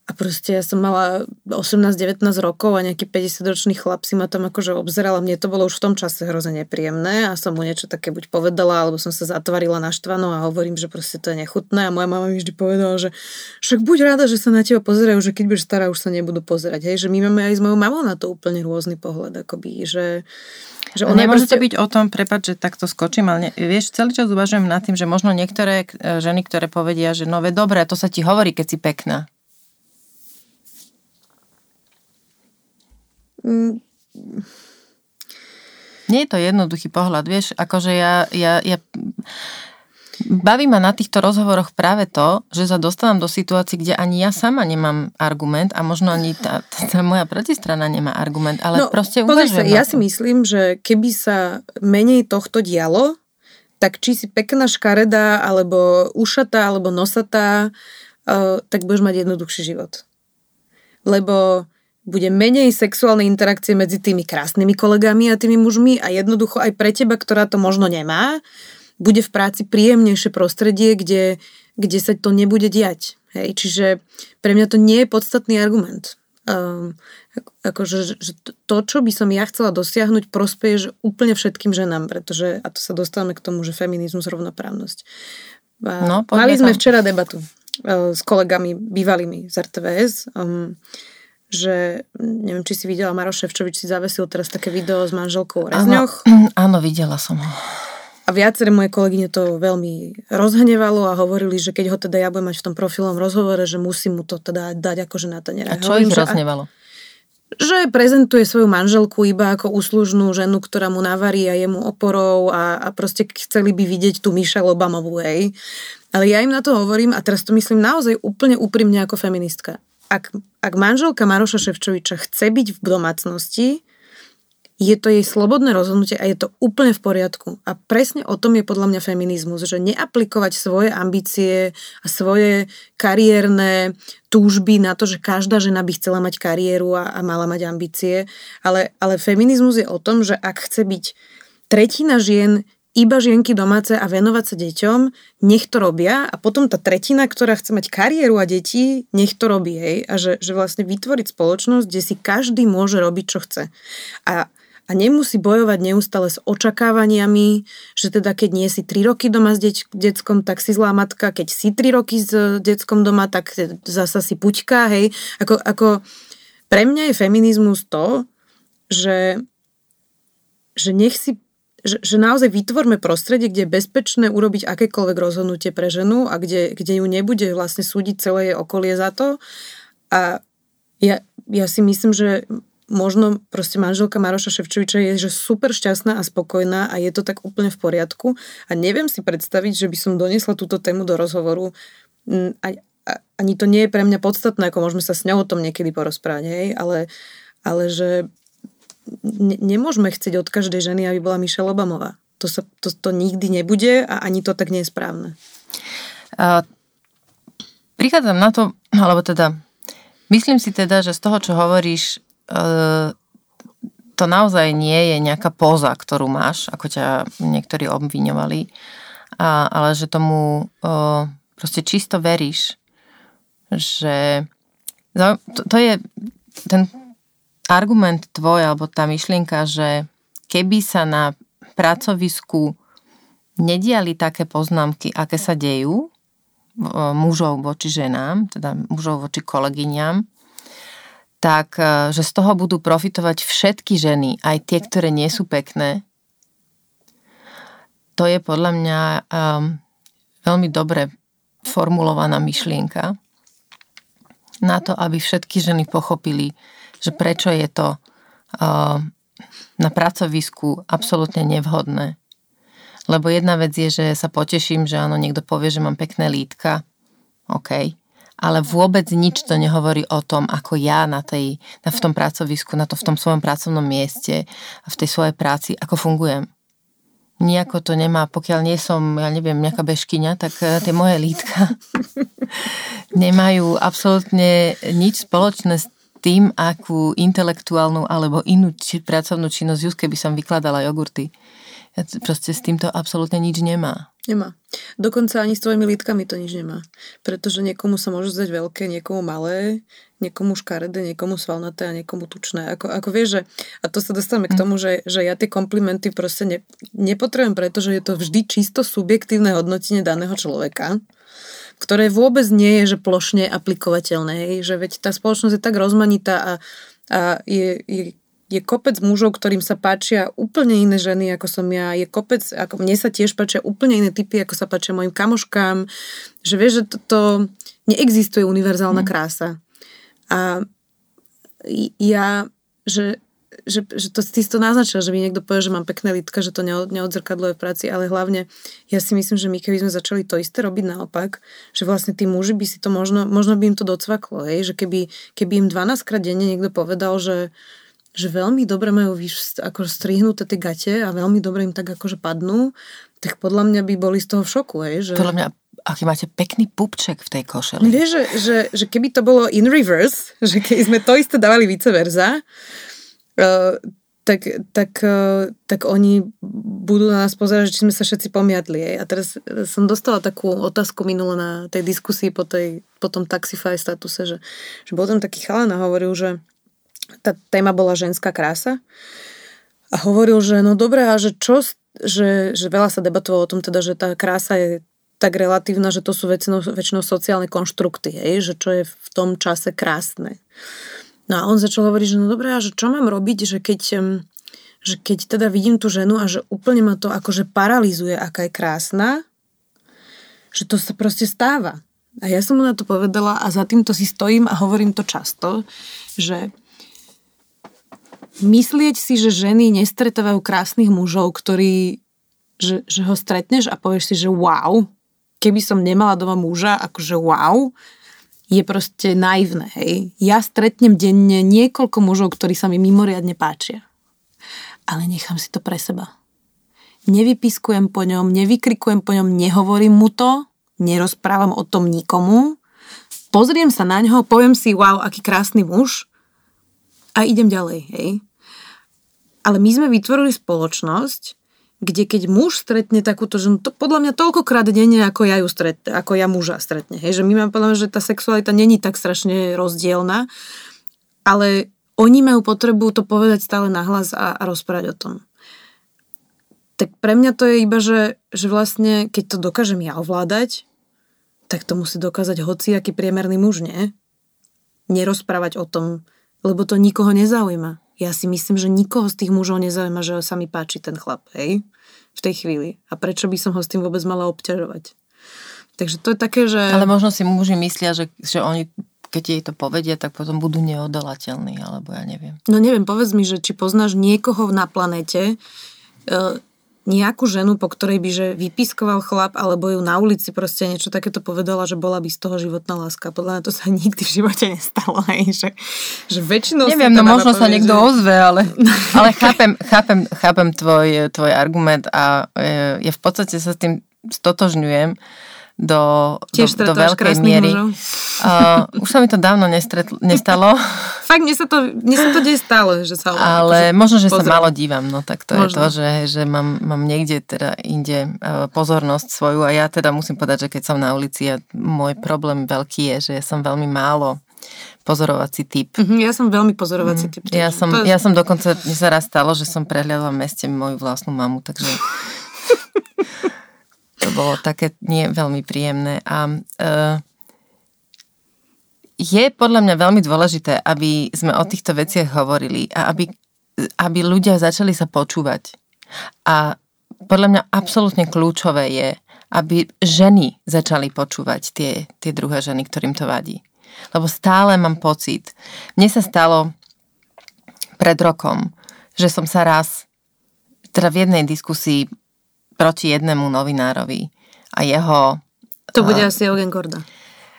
a proste ja som mala 18-19 rokov a nejaký 50-ročný chlap si ma tam akože obzeral a mne to bolo už v tom čase hrozne nepríjemné a som mu niečo také buď povedala, alebo som sa zatvarila naštvanou a hovorím, že proste to je nechutné a moja mama mi vždy povedala, že však buď rada, že sa na teba pozerajú, že keď budeš stará, už sa nebudú pozerať. Hej, že my máme aj s mojou mamou na to úplne rôzny pohľad, akoby, že že ona Nemôže proste... to byť o tom, prepad, že takto skočím, ale ne, vieš, celý čas uvažujem nad tým, že možno niektoré e, ženy, ktoré povedia, že no ve dobre, to sa ti hovorí, keď si pekná. Nie je to jednoduchý pohľad, vieš, akože ja, ja, ja Baví ma na týchto rozhovoroch práve to, že sa dostávam do situácií, kde ani ja sama nemám argument a možno ani tá, tá moja protistrana nemá argument, ale no, proste. Sa, ja si myslím, že keby sa menej tohto dialo, tak či si pekná škareda, alebo ušatá, alebo nosatá, uh, tak budeš mať jednoduchší život. Lebo bude menej sexuálnej interakcie medzi tými krásnymi kolegami a tými mužmi a jednoducho aj pre teba, ktorá to možno nemá, bude v práci príjemnejšie prostredie, kde, kde sa to nebude diať. Hej? Čiže pre mňa to nie je podstatný argument. Um, akože, že to, čo by som ja chcela dosiahnuť, prospeje že úplne všetkým ženám, pretože, a to sa dostávame k tomu, že feminizmus, rovnoprávnosť. No, Mali sme včera debatu uh, s kolegami bývalými z RTVS. Um, že neviem, či si videla, Maro Ševčovič si zavesil teraz také video s manželkou Rezňoch. Áno, áno, videla som ho. A viaceré moje kolegyne to veľmi rozhnevalo a hovorili, že keď ho teda ja budem mať v tom profilom rozhovore, že musím mu to teda dať akože na ten A čo Hovorím, ich rozhnevalo? že prezentuje svoju manželku iba ako úslužnú ženu, ktorá mu navarí a jemu oporou a, a proste chceli by vidieť tú Michelle Obamovú, hej. Ale ja im na to hovorím a teraz to myslím naozaj úplne úprimne ako feministka ak, ak manželka Maroša Ševčoviča chce byť v domácnosti, je to jej slobodné rozhodnutie a je to úplne v poriadku. A presne o tom je podľa mňa feminizmus, že neaplikovať svoje ambície a svoje kariérne túžby na to, že každá žena by chcela mať kariéru a, a mala mať ambície, ale, ale feminizmus je o tom, že ak chce byť tretina žien iba žienky domáce a venovať sa deťom, nech to robia a potom tá tretina, ktorá chce mať kariéru a deti, nech to robí, hej. A že, že vlastne vytvoriť spoločnosť, kde si každý môže robiť, čo chce. A a nemusí bojovať neustále s očakávaniami, že teda keď nie si 3 roky doma s deť, deckom, tak si zlá matka, keď si 3 roky s deckom doma, tak zasa si puťka, hej. Ako, ako pre mňa je feminizmus to, že, že nech si že, že naozaj vytvorme prostredie, kde je bezpečné urobiť akékoľvek rozhodnutie pre ženu a kde, kde ju nebude vlastne súdiť celé jej okolie za to. A ja, ja si myslím, že možno proste manželka Maroša Ševčoviča je že super šťastná a spokojná a je to tak úplne v poriadku. A neviem si predstaviť, že by som donesla túto tému do rozhovoru. Mm, a, a, ani to nie je pre mňa podstatné, ako môžeme sa s ňou o tom niekedy porozprávať, hej, ale, ale že ne, nemôžeme chcieť od každej ženy, aby bola Michelle Obamová. To, sa, to, to nikdy nebude a ani to tak nie je správne. Uh, prichádzam na to, alebo teda myslím si teda, že z toho, čo hovoríš, uh, to naozaj nie je nejaká póza, ktorú máš, ako ťa niektorí obviňovali, a, ale že tomu uh, proste čisto veríš, že to, to je ten argument tvoj, alebo tá myšlienka, že keby sa na pracovisku nediali také poznámky, aké sa dejú mužov voči ženám, teda mužov voči kolegyňam, tak e, že z toho budú profitovať všetky ženy, aj tie, ktoré nie sú pekné. To je podľa mňa um, veľmi dobre formulovaná myšlienka na to, aby všetky ženy pochopili, že prečo je to uh, na pracovisku absolútne nevhodné. Lebo jedna vec je, že sa poteším, že áno, niekto povie, že mám pekné lítka. OK. Ale vôbec nič to nehovorí o tom, ako ja na tej, na, v tom pracovisku, na to v tom svojom pracovnom mieste, v tej svojej práci, ako fungujem. Nijako to nemá, pokiaľ nie som, ja neviem, nejaká bežkyňa, tak eh, tie moje lítka nemajú absolútne nič spoločné s tým, akú intelektuálnu alebo inú či, pracovnú činnosť, just keby som vykladala jogurty. Proste s týmto absolútne nič nemá. Nemá. Dokonca ani s tvojimi lítkami to nič nemá. Pretože niekomu sa môžu zdať veľké, niekomu malé, niekomu škaredé, niekomu svalnaté a niekomu tučné. Ako, ako vieš, že, a to sa dostávame k hm. tomu, že, že ja tie komplimenty proste ne, nepotrebujem, pretože je to vždy čisto subjektívne hodnotenie daného človeka ktoré vôbec nie je že plošne aplikovateľné. Že veď tá spoločnosť je tak rozmanitá a, a je, je je kopec mužov, ktorým sa páčia úplne iné ženy, ako som ja. Je kopec, ako mne sa tiež páčia úplne iné typy, ako sa páčia mojim kamoškám. Že vieš, že toto neexistuje univerzálna mm. krása. A ja, že, že, že to ty to naznačil, že mi niekto povie, že mám pekné lítka, že to neodzrkadluje v práci, ale hlavne ja si myslím, že my keby sme začali to isté robiť naopak, že vlastne tí muži by si to možno, možno by im to docvaklo, hej? že keby, keby im 12 krát denne niekto povedal, že, že veľmi dobre majú ako strihnuté tie gate a veľmi dobre im tak akože padnú, tak podľa mňa by boli z toho v šoku. Hej, že... Podľa mňa aký máte pekný pupček v tej košeli. Vieš, že, že, že keby to bolo in reverse, že keď sme to isté dávali vice versa, tak, tak, tak oni budú na nás pozerať, že sme sa všetci pomiatli. Hej. A teraz som dostala takú otázku minule na tej diskusii po, tej, po tom Taxify statuse, že, že bol tam taký chalan a hovoril, že tá téma bola ženská krása. A hovoril, že no dobré, a že čo, že, že veľa sa debatovalo o tom teda, že tá krása je tak relatívna, že to sú väčšinou, väčšinou sociálne konštrukty, hej, že čo je v tom čase krásne. No a on začal hovoriť, že no dobré, a že čo mám robiť, že keď, že keď teda vidím tú ženu a že úplne ma to akože paralizuje, aká je krásna, že to sa proste stáva. A ja som mu na to povedala a za týmto si stojím a hovorím to často, že myslieť si, že ženy nestretávajú krásnych mužov, ktorí, že, že ho stretneš a povieš si, že wow, keby som nemala doma muža, akože wow, je proste naivné, hej. Ja stretnem denne niekoľko mužov, ktorí sa mi mimoriadne páčia. Ale nechám si to pre seba. Nevypiskujem po ňom, nevykrikujem po ňom, nehovorím mu to, nerozprávam o tom nikomu, pozriem sa na ňo, poviem si, wow, aký krásny muž a idem ďalej, hej. Ale my sme vytvorili spoločnosť, kde keď muž stretne takúto ženu, to podľa mňa toľkokrát denne, ako ja ju stretne, ako ja muža stretne. Hej? Že my máme podľa mňa, že tá sexualita není tak strašne rozdielna, ale oni majú potrebu to povedať stále nahlas a, a rozprávať o tom. Tak pre mňa to je iba, že, že vlastne, keď to dokážem ja ovládať, tak to musí dokázať hociaký priemerný muž, nie? Nerozprávať o tom, lebo to nikoho nezaujíma ja si myslím, že nikoho z tých mužov nezaujíma, že sa mi páči ten chlap, hej, v tej chvíli. A prečo by som ho s tým vôbec mala obťažovať? Takže to je také, že... Ale možno si muži myslia, že, že oni keď jej to povedia, tak potom budú neodolateľní, alebo ja neviem. No neviem, povedz mi, že či poznáš niekoho na planete, nejakú ženu, po ktorej by že vypiskoval chlap, alebo ju na ulici proste niečo takéto povedala, že bola by z toho životná láska. Podľa mňa to sa nikdy v živote nestalo. Aj, že, že väčšinou Neviem, no možno sa niekto že... ozve, ale, ale chápem, chápem, chápem tvoj, tvoj argument a je, je v podstate sa s tým stotožňujem do, Tiež do, do veľkej miery. Uh, už sa mi to dávno nestretl, nestalo. Fakt, mne sa to, mne sa to deje stále, že sa Ale akože možno, že pozriem. sa malo dívam, no tak to možno. je to, že, že mám, mám niekde teda inde uh, pozornosť svoju a ja teda musím povedať, že keď som na ulici, ja, môj problém veľký je, že ja som veľmi málo pozorovací typ. Uh-huh, ja som veľmi pozorovací typ. Ja som, to... ja som dokonca, mne sa raz stalo, že som prehľadala v meste moju vlastnú mamu, takže to bolo také nie veľmi príjemné. A uh, je podľa mňa veľmi dôležité, aby sme o týchto veciach hovorili a aby, aby ľudia začali sa počúvať. A podľa mňa absolútne kľúčové je, aby ženy začali počúvať tie, tie druhé ženy, ktorým to vadí. Lebo stále mám pocit, mne sa stalo pred rokom, že som sa raz, teda v jednej diskusii proti jednému novinárovi a jeho... To bude uh, asi Eugen Korda.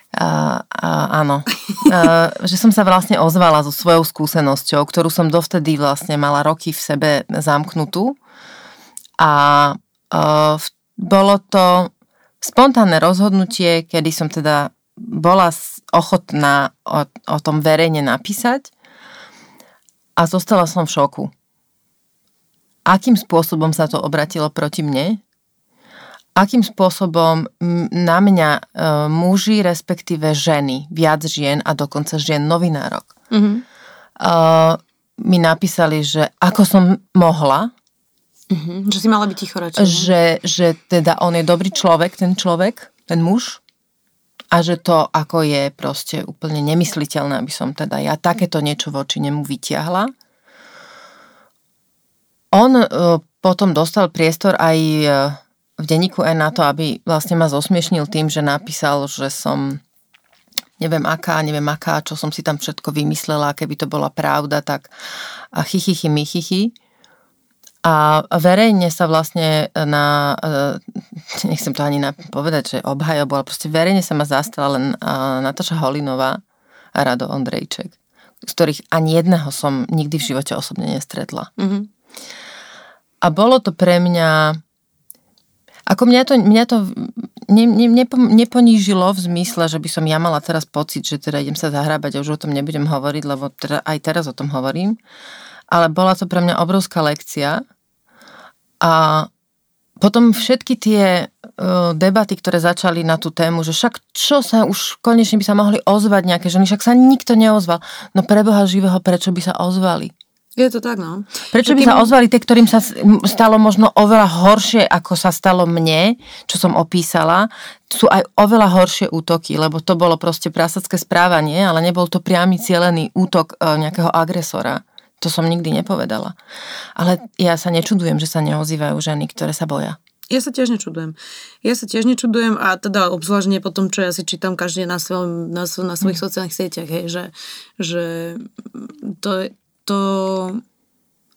Uh, uh, áno. Uh, že som sa vlastne ozvala so svojou skúsenosťou, ktorú som dovtedy vlastne mala roky v sebe zamknutú. A uh, bolo to spontánne rozhodnutie, kedy som teda bola ochotná o, o tom verejne napísať a zostala som v šoku. Akým spôsobom sa to obratilo proti mne, akým spôsobom na mňa e, muži, respektíve ženy, viac žien a dokonca žien novinárok, mm-hmm. e, mi napísali, že ako som mohla, mm-hmm. že si mala byť ticho radšej. Že, že teda on je dobrý človek, ten človek, ten muž, a že to ako je proste úplne nemysliteľné, aby som teda ja takéto niečo voči nemu vyťahla. On e, potom dostal priestor aj e, v denníku N na to, aby vlastne ma zosmiešnil tým, že napísal, že som neviem aká, neviem aká, čo som si tam všetko vymyslela, keby to bola pravda, tak a chichychy, mychichy. A verejne sa vlastne na, e, nechcem to ani povedať, že obhajobu, ale proste verejne sa ma zastala len Nataša Holinová a Rado Ondrejček, z ktorých ani jedného som nikdy v živote osobne nestretla. Mm-hmm. A bolo to pre mňa, ako mňa to, mňa to ne, ne, nepo, neponížilo v zmysle, že by som ja mala teraz pocit, že teda idem sa zahrábať a už o tom nebudem hovoriť, lebo teda aj teraz o tom hovorím ale bola to pre mňa obrovská lekcia a potom všetky tie uh, debaty, ktoré začali na tú tému, že však čo sa už konečne by sa mohli ozvať nejaké ženy, však sa nikto neozval. No preboha živého, prečo by sa ozvali? Je to tak, no. Prečo by sa ozvali tie, ktorým sa stalo možno oveľa horšie, ako sa stalo mne, čo som opísala, sú aj oveľa horšie útoky, lebo to bolo proste prasacké správanie, ale nebol to priamy cielený útok e, nejakého agresora. To som nikdy nepovedala. Ale ja sa nečudujem, že sa neozývajú ženy, ktoré sa boja. Ja sa tiež nečudujem. Ja sa tiež nečudujem a teda obzvlášť nie po tom, čo ja si čítam každý na, svojom, na, na svojich mm. sociálnych sieťach, hej, že, že to, to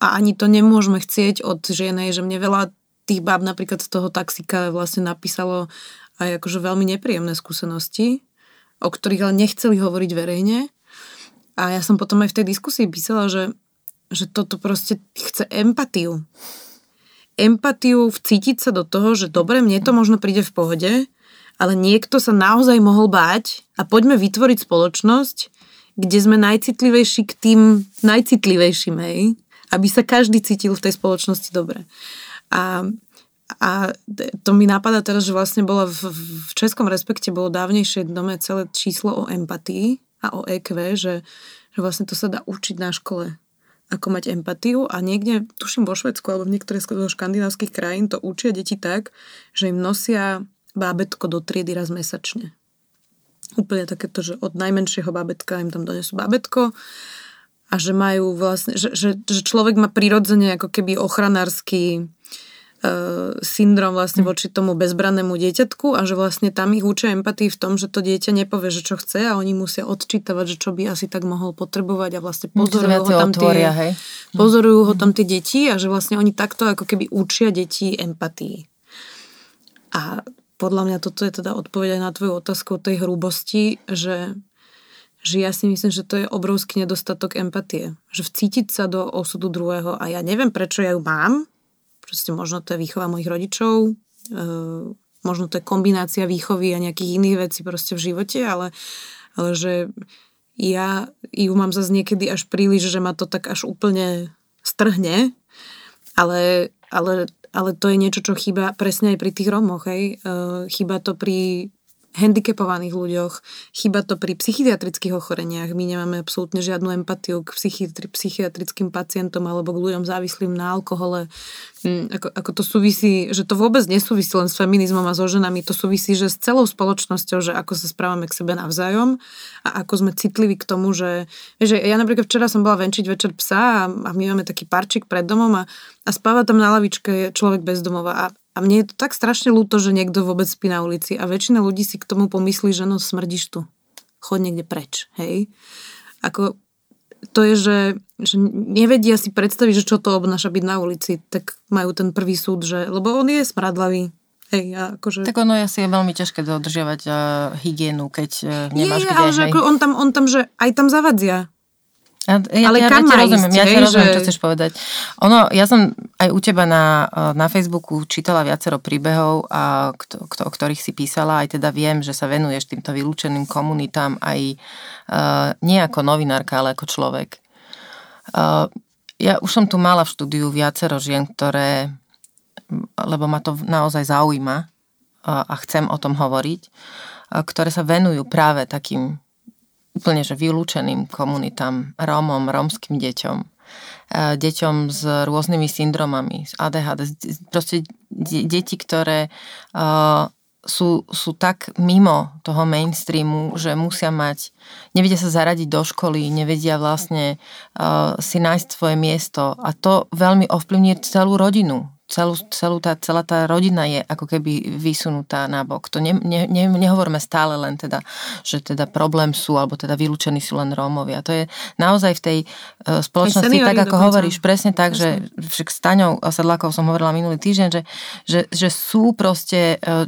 a ani to nemôžeme chcieť od ženy, že mne veľa tých báb napríklad z toho taxika vlastne napísalo aj akože veľmi nepríjemné skúsenosti, o ktorých ale nechceli hovoriť verejne. A ja som potom aj v tej diskusii písala, že že toto proste chce empatiu. Empatiu vcítiť sa do toho, že dobre, mne to možno príde v pohode, ale niekto sa naozaj mohol báť a poďme vytvoriť spoločnosť, kde sme najcitlivejší k tým najcitlivejším, hej? Aby sa každý cítil v tej spoločnosti dobre. A, a to mi napadá teraz, že vlastne bolo v, v Českom respekte bolo dávnejšie dome celé číslo o empatii a o EQ, že, že vlastne to sa dá učiť na škole ako mať empatiu a niekde, tuším vo Švedsku alebo v niektorých z škandinávskych krajín to učia deti tak, že im nosia bábetko do triedy raz mesačne. Úplne takéto, že od najmenšieho bábetka im tam donesú bábetko a že majú vlastne, že, že, že človek má prirodzene ako keby ochranársky uh, syndrom vlastne hm. voči tomu bezbrannému dieťatku a že vlastne tam ich učia empatii v tom, že to dieťa nepovie, že čo chce a oni musia odčítavať, že čo by asi tak mohol potrebovať a vlastne hm, pozorujú ho tam otvoria, tie, hej? Hm. pozorujú ho tam tie deti a že vlastne oni takto ako keby učia deti empatii. A podľa mňa toto je teda odpoveď aj na tvoju otázku o tej hrubosti, že že ja si myslím, že to je obrovský nedostatok empatie. Že vcítiť sa do osudu druhého a ja neviem, prečo ja ju mám, Proste možno to je výchova mojich rodičov, e, možno to je kombinácia výchovy a nejakých iných vecí proste v živote, ale, ale že ja ju mám zase niekedy až príliš, že ma to tak až úplne strhne, ale, ale, ale to je niečo, čo chýba presne aj pri tých Romoch, hej. E, chýba to pri handicapovaných ľuďoch, chyba to pri psychiatrických ochoreniach. My nemáme absolútne žiadnu empatiu k psychiatri- psychiatrickým pacientom alebo k ľuďom závislým na alkohole. Mm, ako, ako to súvisí, že to vôbec nesúvisí len s feminizmom a so ženami, to súvisí, že s celou spoločnosťou, že ako sa správame k sebe navzájom a ako sme citliví k tomu, že, že ja napríklad včera som bola venčiť večer psa a, a my máme taký parčik pred domom a, a spáva tam na lavičke človek bez domova a a mne je to tak strašne ľúto, že niekto vôbec spí na ulici a väčšina ľudí si k tomu pomyslí, že no smrdíš tu. Chod niekde preč, hej. Ako to je, že, že nevedia si predstaviť, že čo to obnáša byť na ulici, tak majú ten prvý súd, že, lebo on je smradlavý, Hej, akože... Tak ono je asi veľmi ťažké dodržiavať uh, hygienu, keď uh, nemáš je, kde, ale že ako on, tam, on tam, že aj tam zavadia. Ja, ja, ale ja, kam ja, rozumiem, ísť, ja hej, rozumiem, že... čo chceš povedať. Ono, ja som aj u teba na, na Facebooku čítala viacero príbehov, a, kto, kto, o ktorých si písala, aj teda viem, že sa venuješ týmto vylúčeným komunitám aj uh, nie ako novinárka, ale ako človek. Uh, ja už som tu mala v štúdiu viacero žien, ktoré, lebo ma to naozaj zaujíma a chcem o tom hovoriť, ktoré sa venujú práve takým úplne že vylúčeným komunitám, Rómom, rómskym deťom, deťom s rôznymi syndromami, s ADHD, proste deti, ktoré sú, sú tak mimo toho mainstreamu, že musia mať, nevedia sa zaradiť do školy, nevedia vlastne uh, si nájsť svoje miesto. A to veľmi ovplyvňuje celú rodinu celú, celú tá, celá tá rodina je ako keby vysunutá na bok. To ne, ne, ne, nehovoríme stále len teda, že teda problém sú, alebo teda vylúčení sú len Rómovia. To je naozaj v tej uh, spoločnosti, tak ako dokonca. hovoríš, presne tak, presne. že však s Taňou Sedlákov som hovorila minulý týždeň, že, že, že sú proste uh,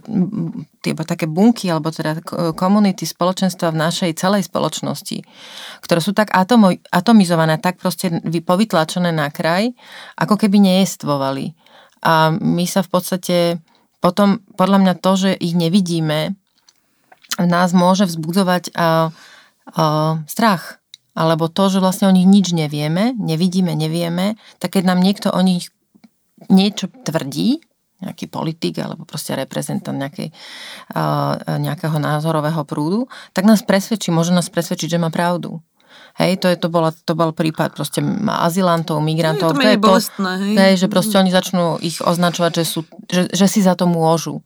tie také bunky, alebo teda komunity, spoločenstva v našej celej spoločnosti, ktoré sú tak atomo, atomizované, tak proste povytlačené na kraj, ako keby nejestvovali. A my sa v podstate potom, podľa mňa to, že ich nevidíme, v nás môže vzbudzovať a, a, strach. Alebo to, že vlastne o nich nič nevieme, nevidíme, nevieme, tak keď nám niekto o nich niečo tvrdí, nejaký politik alebo proste reprezentant nejakej, nejakého názorového prúdu, tak nás presvedčí, môže nás presvedčiť, že má pravdu. Hej, to, je, to, bola, to bol prípad proste azylantov, migrantov. No, to, to je bolestné, hej. hej. že proste oni začnú ich označovať, že, sú, že, že si za to môžu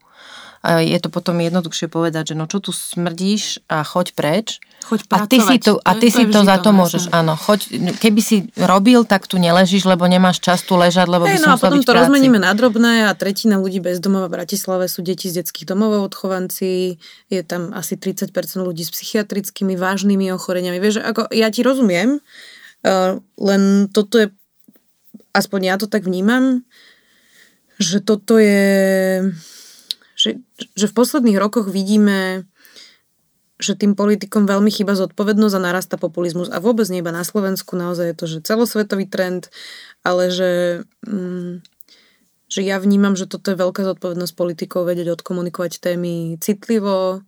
je to potom jednoduchšie povedať, že no čo tu smrdíš a choď preč. Choď a ty si to, a ty to si to za to môžeš, áno. Choď, keby si robil, tak tu neležíš, lebo nemáš čas tu ležať, lebo hey, by no a potom to práci. rozmeníme na drobné a tretina ľudí bez domova v Bratislave sú deti z detských domov odchovanci, je tam asi 30% ľudí s psychiatrickými vážnymi ochoreniami. Vieš, ako ja ti rozumiem, uh, len toto je, aspoň ja to tak vnímam, že toto je že, že v posledných rokoch vidíme, že tým politikom veľmi chýba zodpovednosť a narasta populizmus. A vôbec nie iba na Slovensku, naozaj je to že celosvetový trend, ale že, mm, že ja vnímam, že toto je veľká zodpovednosť politikov vedieť odkomunikovať témy citlivo,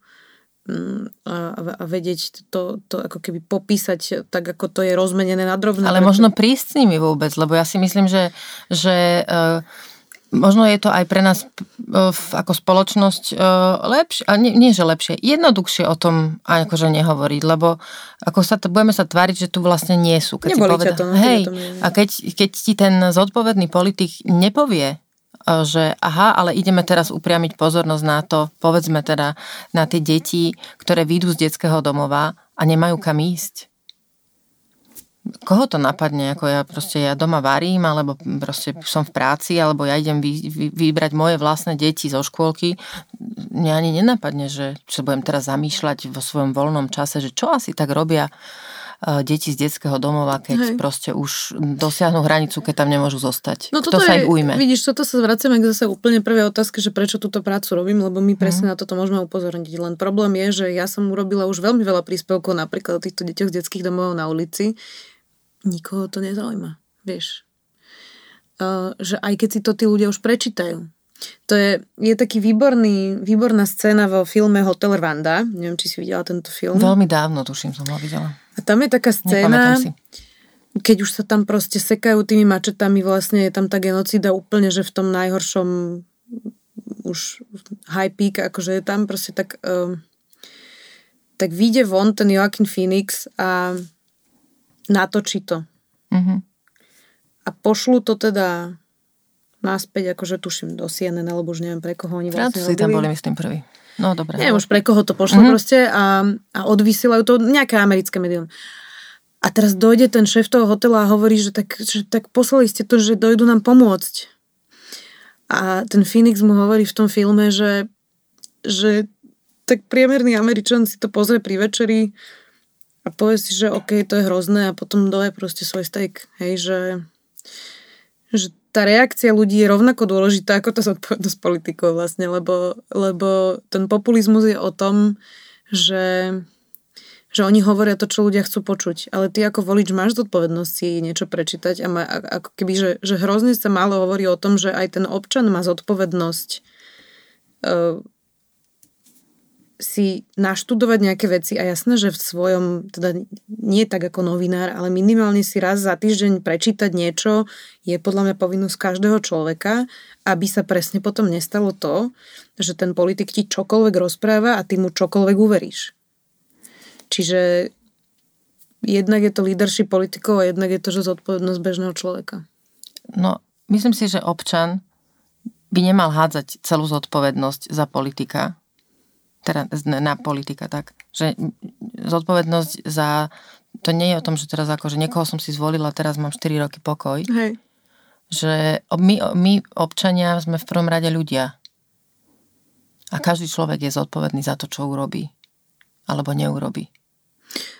mm, a, a vedieť to, to ako keby popísať tak, ako to je rozmenené na drobné. Ale možno prísť s nimi vôbec, lebo ja si myslím, že, že uh možno je to aj pre nás e, ako spoločnosť e, lepšie, a nie, nie že lepšie, jednoduchšie o tom akože nehovoriť, lebo ako sa to, budeme sa tváriť, že tu vlastne nie sú. Keď si poveda, to, hej, to a keď, keď ti ten zodpovedný politik nepovie, e, že aha, ale ideme teraz upriamiť pozornosť na to, povedzme teda na tie deti, ktoré výjdu z detského domova a nemajú kam ísť koho to napadne, ako ja proste ja doma varím, alebo proste som v práci, alebo ja idem vy, vy, vybrať moje vlastné deti zo škôlky, mňa ani nenapadne, že sa budem teraz zamýšľať vo svojom voľnom čase, že čo asi tak robia uh, deti z detského domova, keď Hej. proste už dosiahnu hranicu, keď tam nemôžu zostať. No Kto sa je, ich ujme? Vidíš, toto sa vraciame k zase úplne prvej otázke, že prečo túto prácu robím, lebo my presne mm. na toto môžeme upozorniť. Len problém je, že ja som urobila už veľmi veľa príspevkov napríklad o týchto deťoch z detských domov na ulici nikoho to nezaujíma, vieš. Uh, že aj keď si to tí ľudia už prečítajú. To je, je taký výborný, výborná scéna vo filme Hotel Rwanda. Neviem, či si videla tento film. Veľmi dávno, tuším, som ho videla. A tam je taká scéna, keď už sa tam proste sekajú tými mačetami, vlastne je tam tá genocída úplne, že v tom najhoršom už high peak, akože je tam proste tak um, tak vyjde von ten Joaquin Phoenix a natočí to. Mm-hmm. A pošlu to teda naspäť, akože tuším do CNN, alebo už neviem pre koho oni vlastne si tam boli, myslím, prvý. No, dobre. Neviem už pre koho to pošlo mm-hmm. proste a, a odvysielajú to nejaké americké médium. A teraz dojde ten šéf toho hotela a hovorí, že tak, že tak poslali ste to, že dojdu nám pomôcť. A ten Phoenix mu hovorí v tom filme, že, že tak priemerný Američan si to pozrie pri večeri, a povie si, že OK, to je hrozné a potom doje proste svoj steak. Hej, že, že tá reakcia ľudí je rovnako dôležitá ako tá zodpovednosť politikov vlastne, lebo, lebo ten populizmus je o tom, že, že oni hovoria to, čo ľudia chcú počuť. Ale ty ako volič máš zodpovednosť si niečo prečítať a má, ako keby, že, že hrozne sa málo hovorí o tom, že aj ten občan má zodpovednosť uh, si naštudovať nejaké veci a jasné, že v svojom, teda nie tak ako novinár, ale minimálne si raz za týždeň prečítať niečo je podľa mňa povinnosť každého človeka, aby sa presne potom nestalo to, že ten politik ti čokoľvek rozpráva a ty mu čokoľvek uveríš. Čiže jednak je to leadership politikov a jednak je to, že zodpovednosť bežného človeka. No, myslím si, že občan by nemal hádzať celú zodpovednosť za politika, teda na politika, tak. Že zodpovednosť za, to nie je o tom, že teraz ako, že niekoho som si zvolila, teraz mám 4 roky pokoj. Hej. Že my, my občania sme v prvom rade ľudia. A každý človek je zodpovedný za to, čo urobí. Alebo neurobi.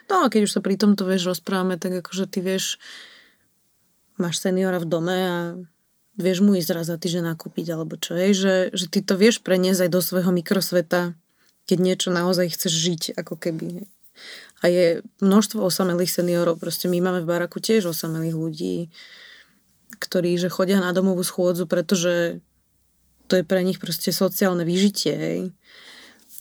No a keď už sa pri tomto vieš rozprávame, tak akože ty vieš, máš seniora v dome a vieš mu ísť raz za týždeň nakúpiť, alebo čo je, že, že ty to vieš preniesť aj do svojho mikrosveta, keď niečo naozaj chceš žiť, ako keby. A je množstvo osamelých seniorov, proste my máme v baraku tiež osamelých ľudí, ktorí že chodia na domovú schôdzu, pretože to je pre nich proste sociálne vyžitie.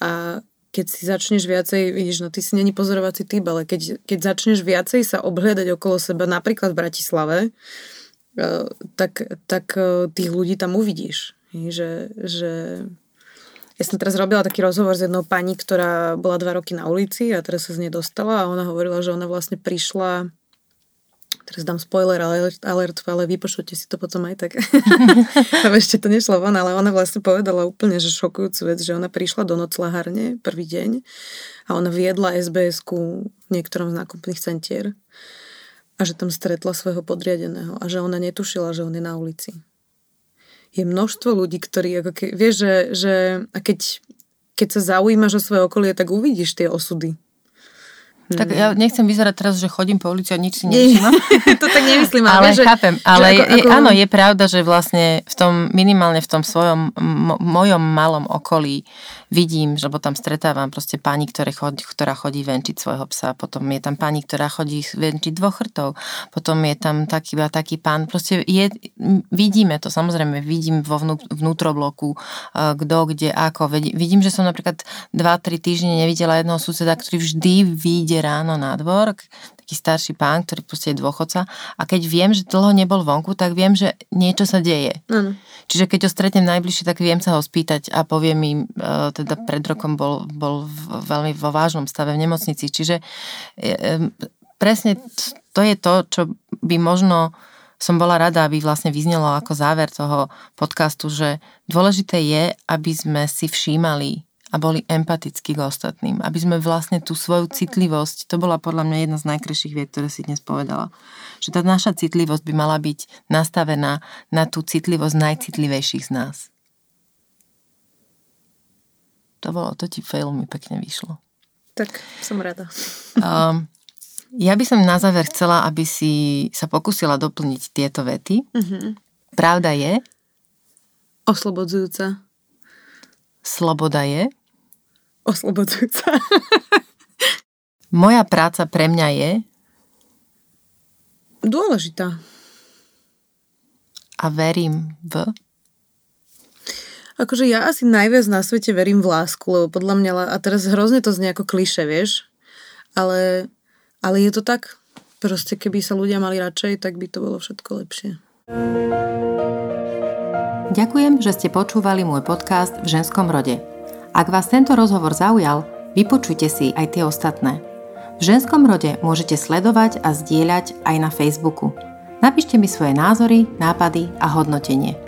A keď si začneš viacej, vidíš, no ty si není pozorovací typ, ale keď, keď začneš viacej sa obhľadať okolo seba, napríklad v Bratislave, eh, tak, tak eh, tých ľudí tam uvidíš. Že, že ja som teraz robila taký rozhovor s jednou pani, ktorá bola dva roky na ulici a teraz sa z nej dostala a ona hovorila, že ona vlastne prišla teraz dám spoiler alert, alert ale vypočujte si to potom aj tak. ešte to nešlo von, ale ona vlastne povedala úplne, že šokujúcu vec, že ona prišla do noclahárne prvý deň a ona viedla SBS-ku v niektorom z nákupných centier a že tam stretla svojho podriadeného a že ona netušila, že on je na ulici je množstvo ľudí, ktorí ako ke, vieš, že, že a keď, keď sa zaujímaš o svoje okolie, tak uvidíš tie osudy. Tak ja nechcem vyzerať teraz, že chodím po ulici a nič si nevšímam. to tak nemyslím. Ale, ale že, chápem. Ale že ako, je, ako... áno, je pravda, že vlastne v tom, minimálne v tom svojom, mo, mojom malom okolí vidím, že tam stretávam proste pani, ktoré chodí, ktorá chodí venčiť svojho psa, potom je tam pani, ktorá chodí venčiť dvoch chrtov, potom je tam taký taký pán, proste je, vidíme to, samozrejme, vidím vo vnú, vnútrobloku, kto, kde, ako, vidím, že som napríklad 2-3 týždne nevidela jedného suseda, ktorý vždy vyjde ráno na dvor, taký starší pán, ktorý proste je dôchodca a keď viem, že dlho nebol vonku, tak viem, že niečo sa deje. Ano. Čiže keď ho stretnem najbližšie, tak viem sa ho spýtať a povie mi, e, teda pred rokom bol, bol veľmi vo vážnom stave v nemocnici. Čiže e, presne to je to, čo by možno som bola rada, aby vlastne vyznelo ako záver toho podcastu, že dôležité je, aby sme si všímali a boli empatickí k ostatným. Aby sme vlastne tú svoju citlivosť, to bola podľa mňa jedna z najkrajších vied, ktoré si dnes povedala, že tá naša citlivosť by mala byť nastavená na tú citlivosť najcitlivejších z nás. To bolo, to ti fail mi pekne vyšlo. Tak, som rada. Um, ja by som na záver chcela, aby si sa pokusila doplniť tieto vety. Mm-hmm. Pravda je... Oslobodzujúca. Sloboda je oslobodzujúca. Moja práca pre mňa je dôležitá. A verím v? Akože ja asi najviac na svete verím v lásku, lebo podľa mňa, a teraz hrozne to znie ako kliše, vieš, ale, ale je to tak. Proste keby sa ľudia mali radšej, tak by to bolo všetko lepšie. Ďakujem, že ste počúvali môj podcast v ženskom rode. Ak vás tento rozhovor zaujal, vypočujte si aj tie ostatné. V ženskom rode môžete sledovať a zdieľať aj na Facebooku. Napíšte mi svoje názory, nápady a hodnotenie.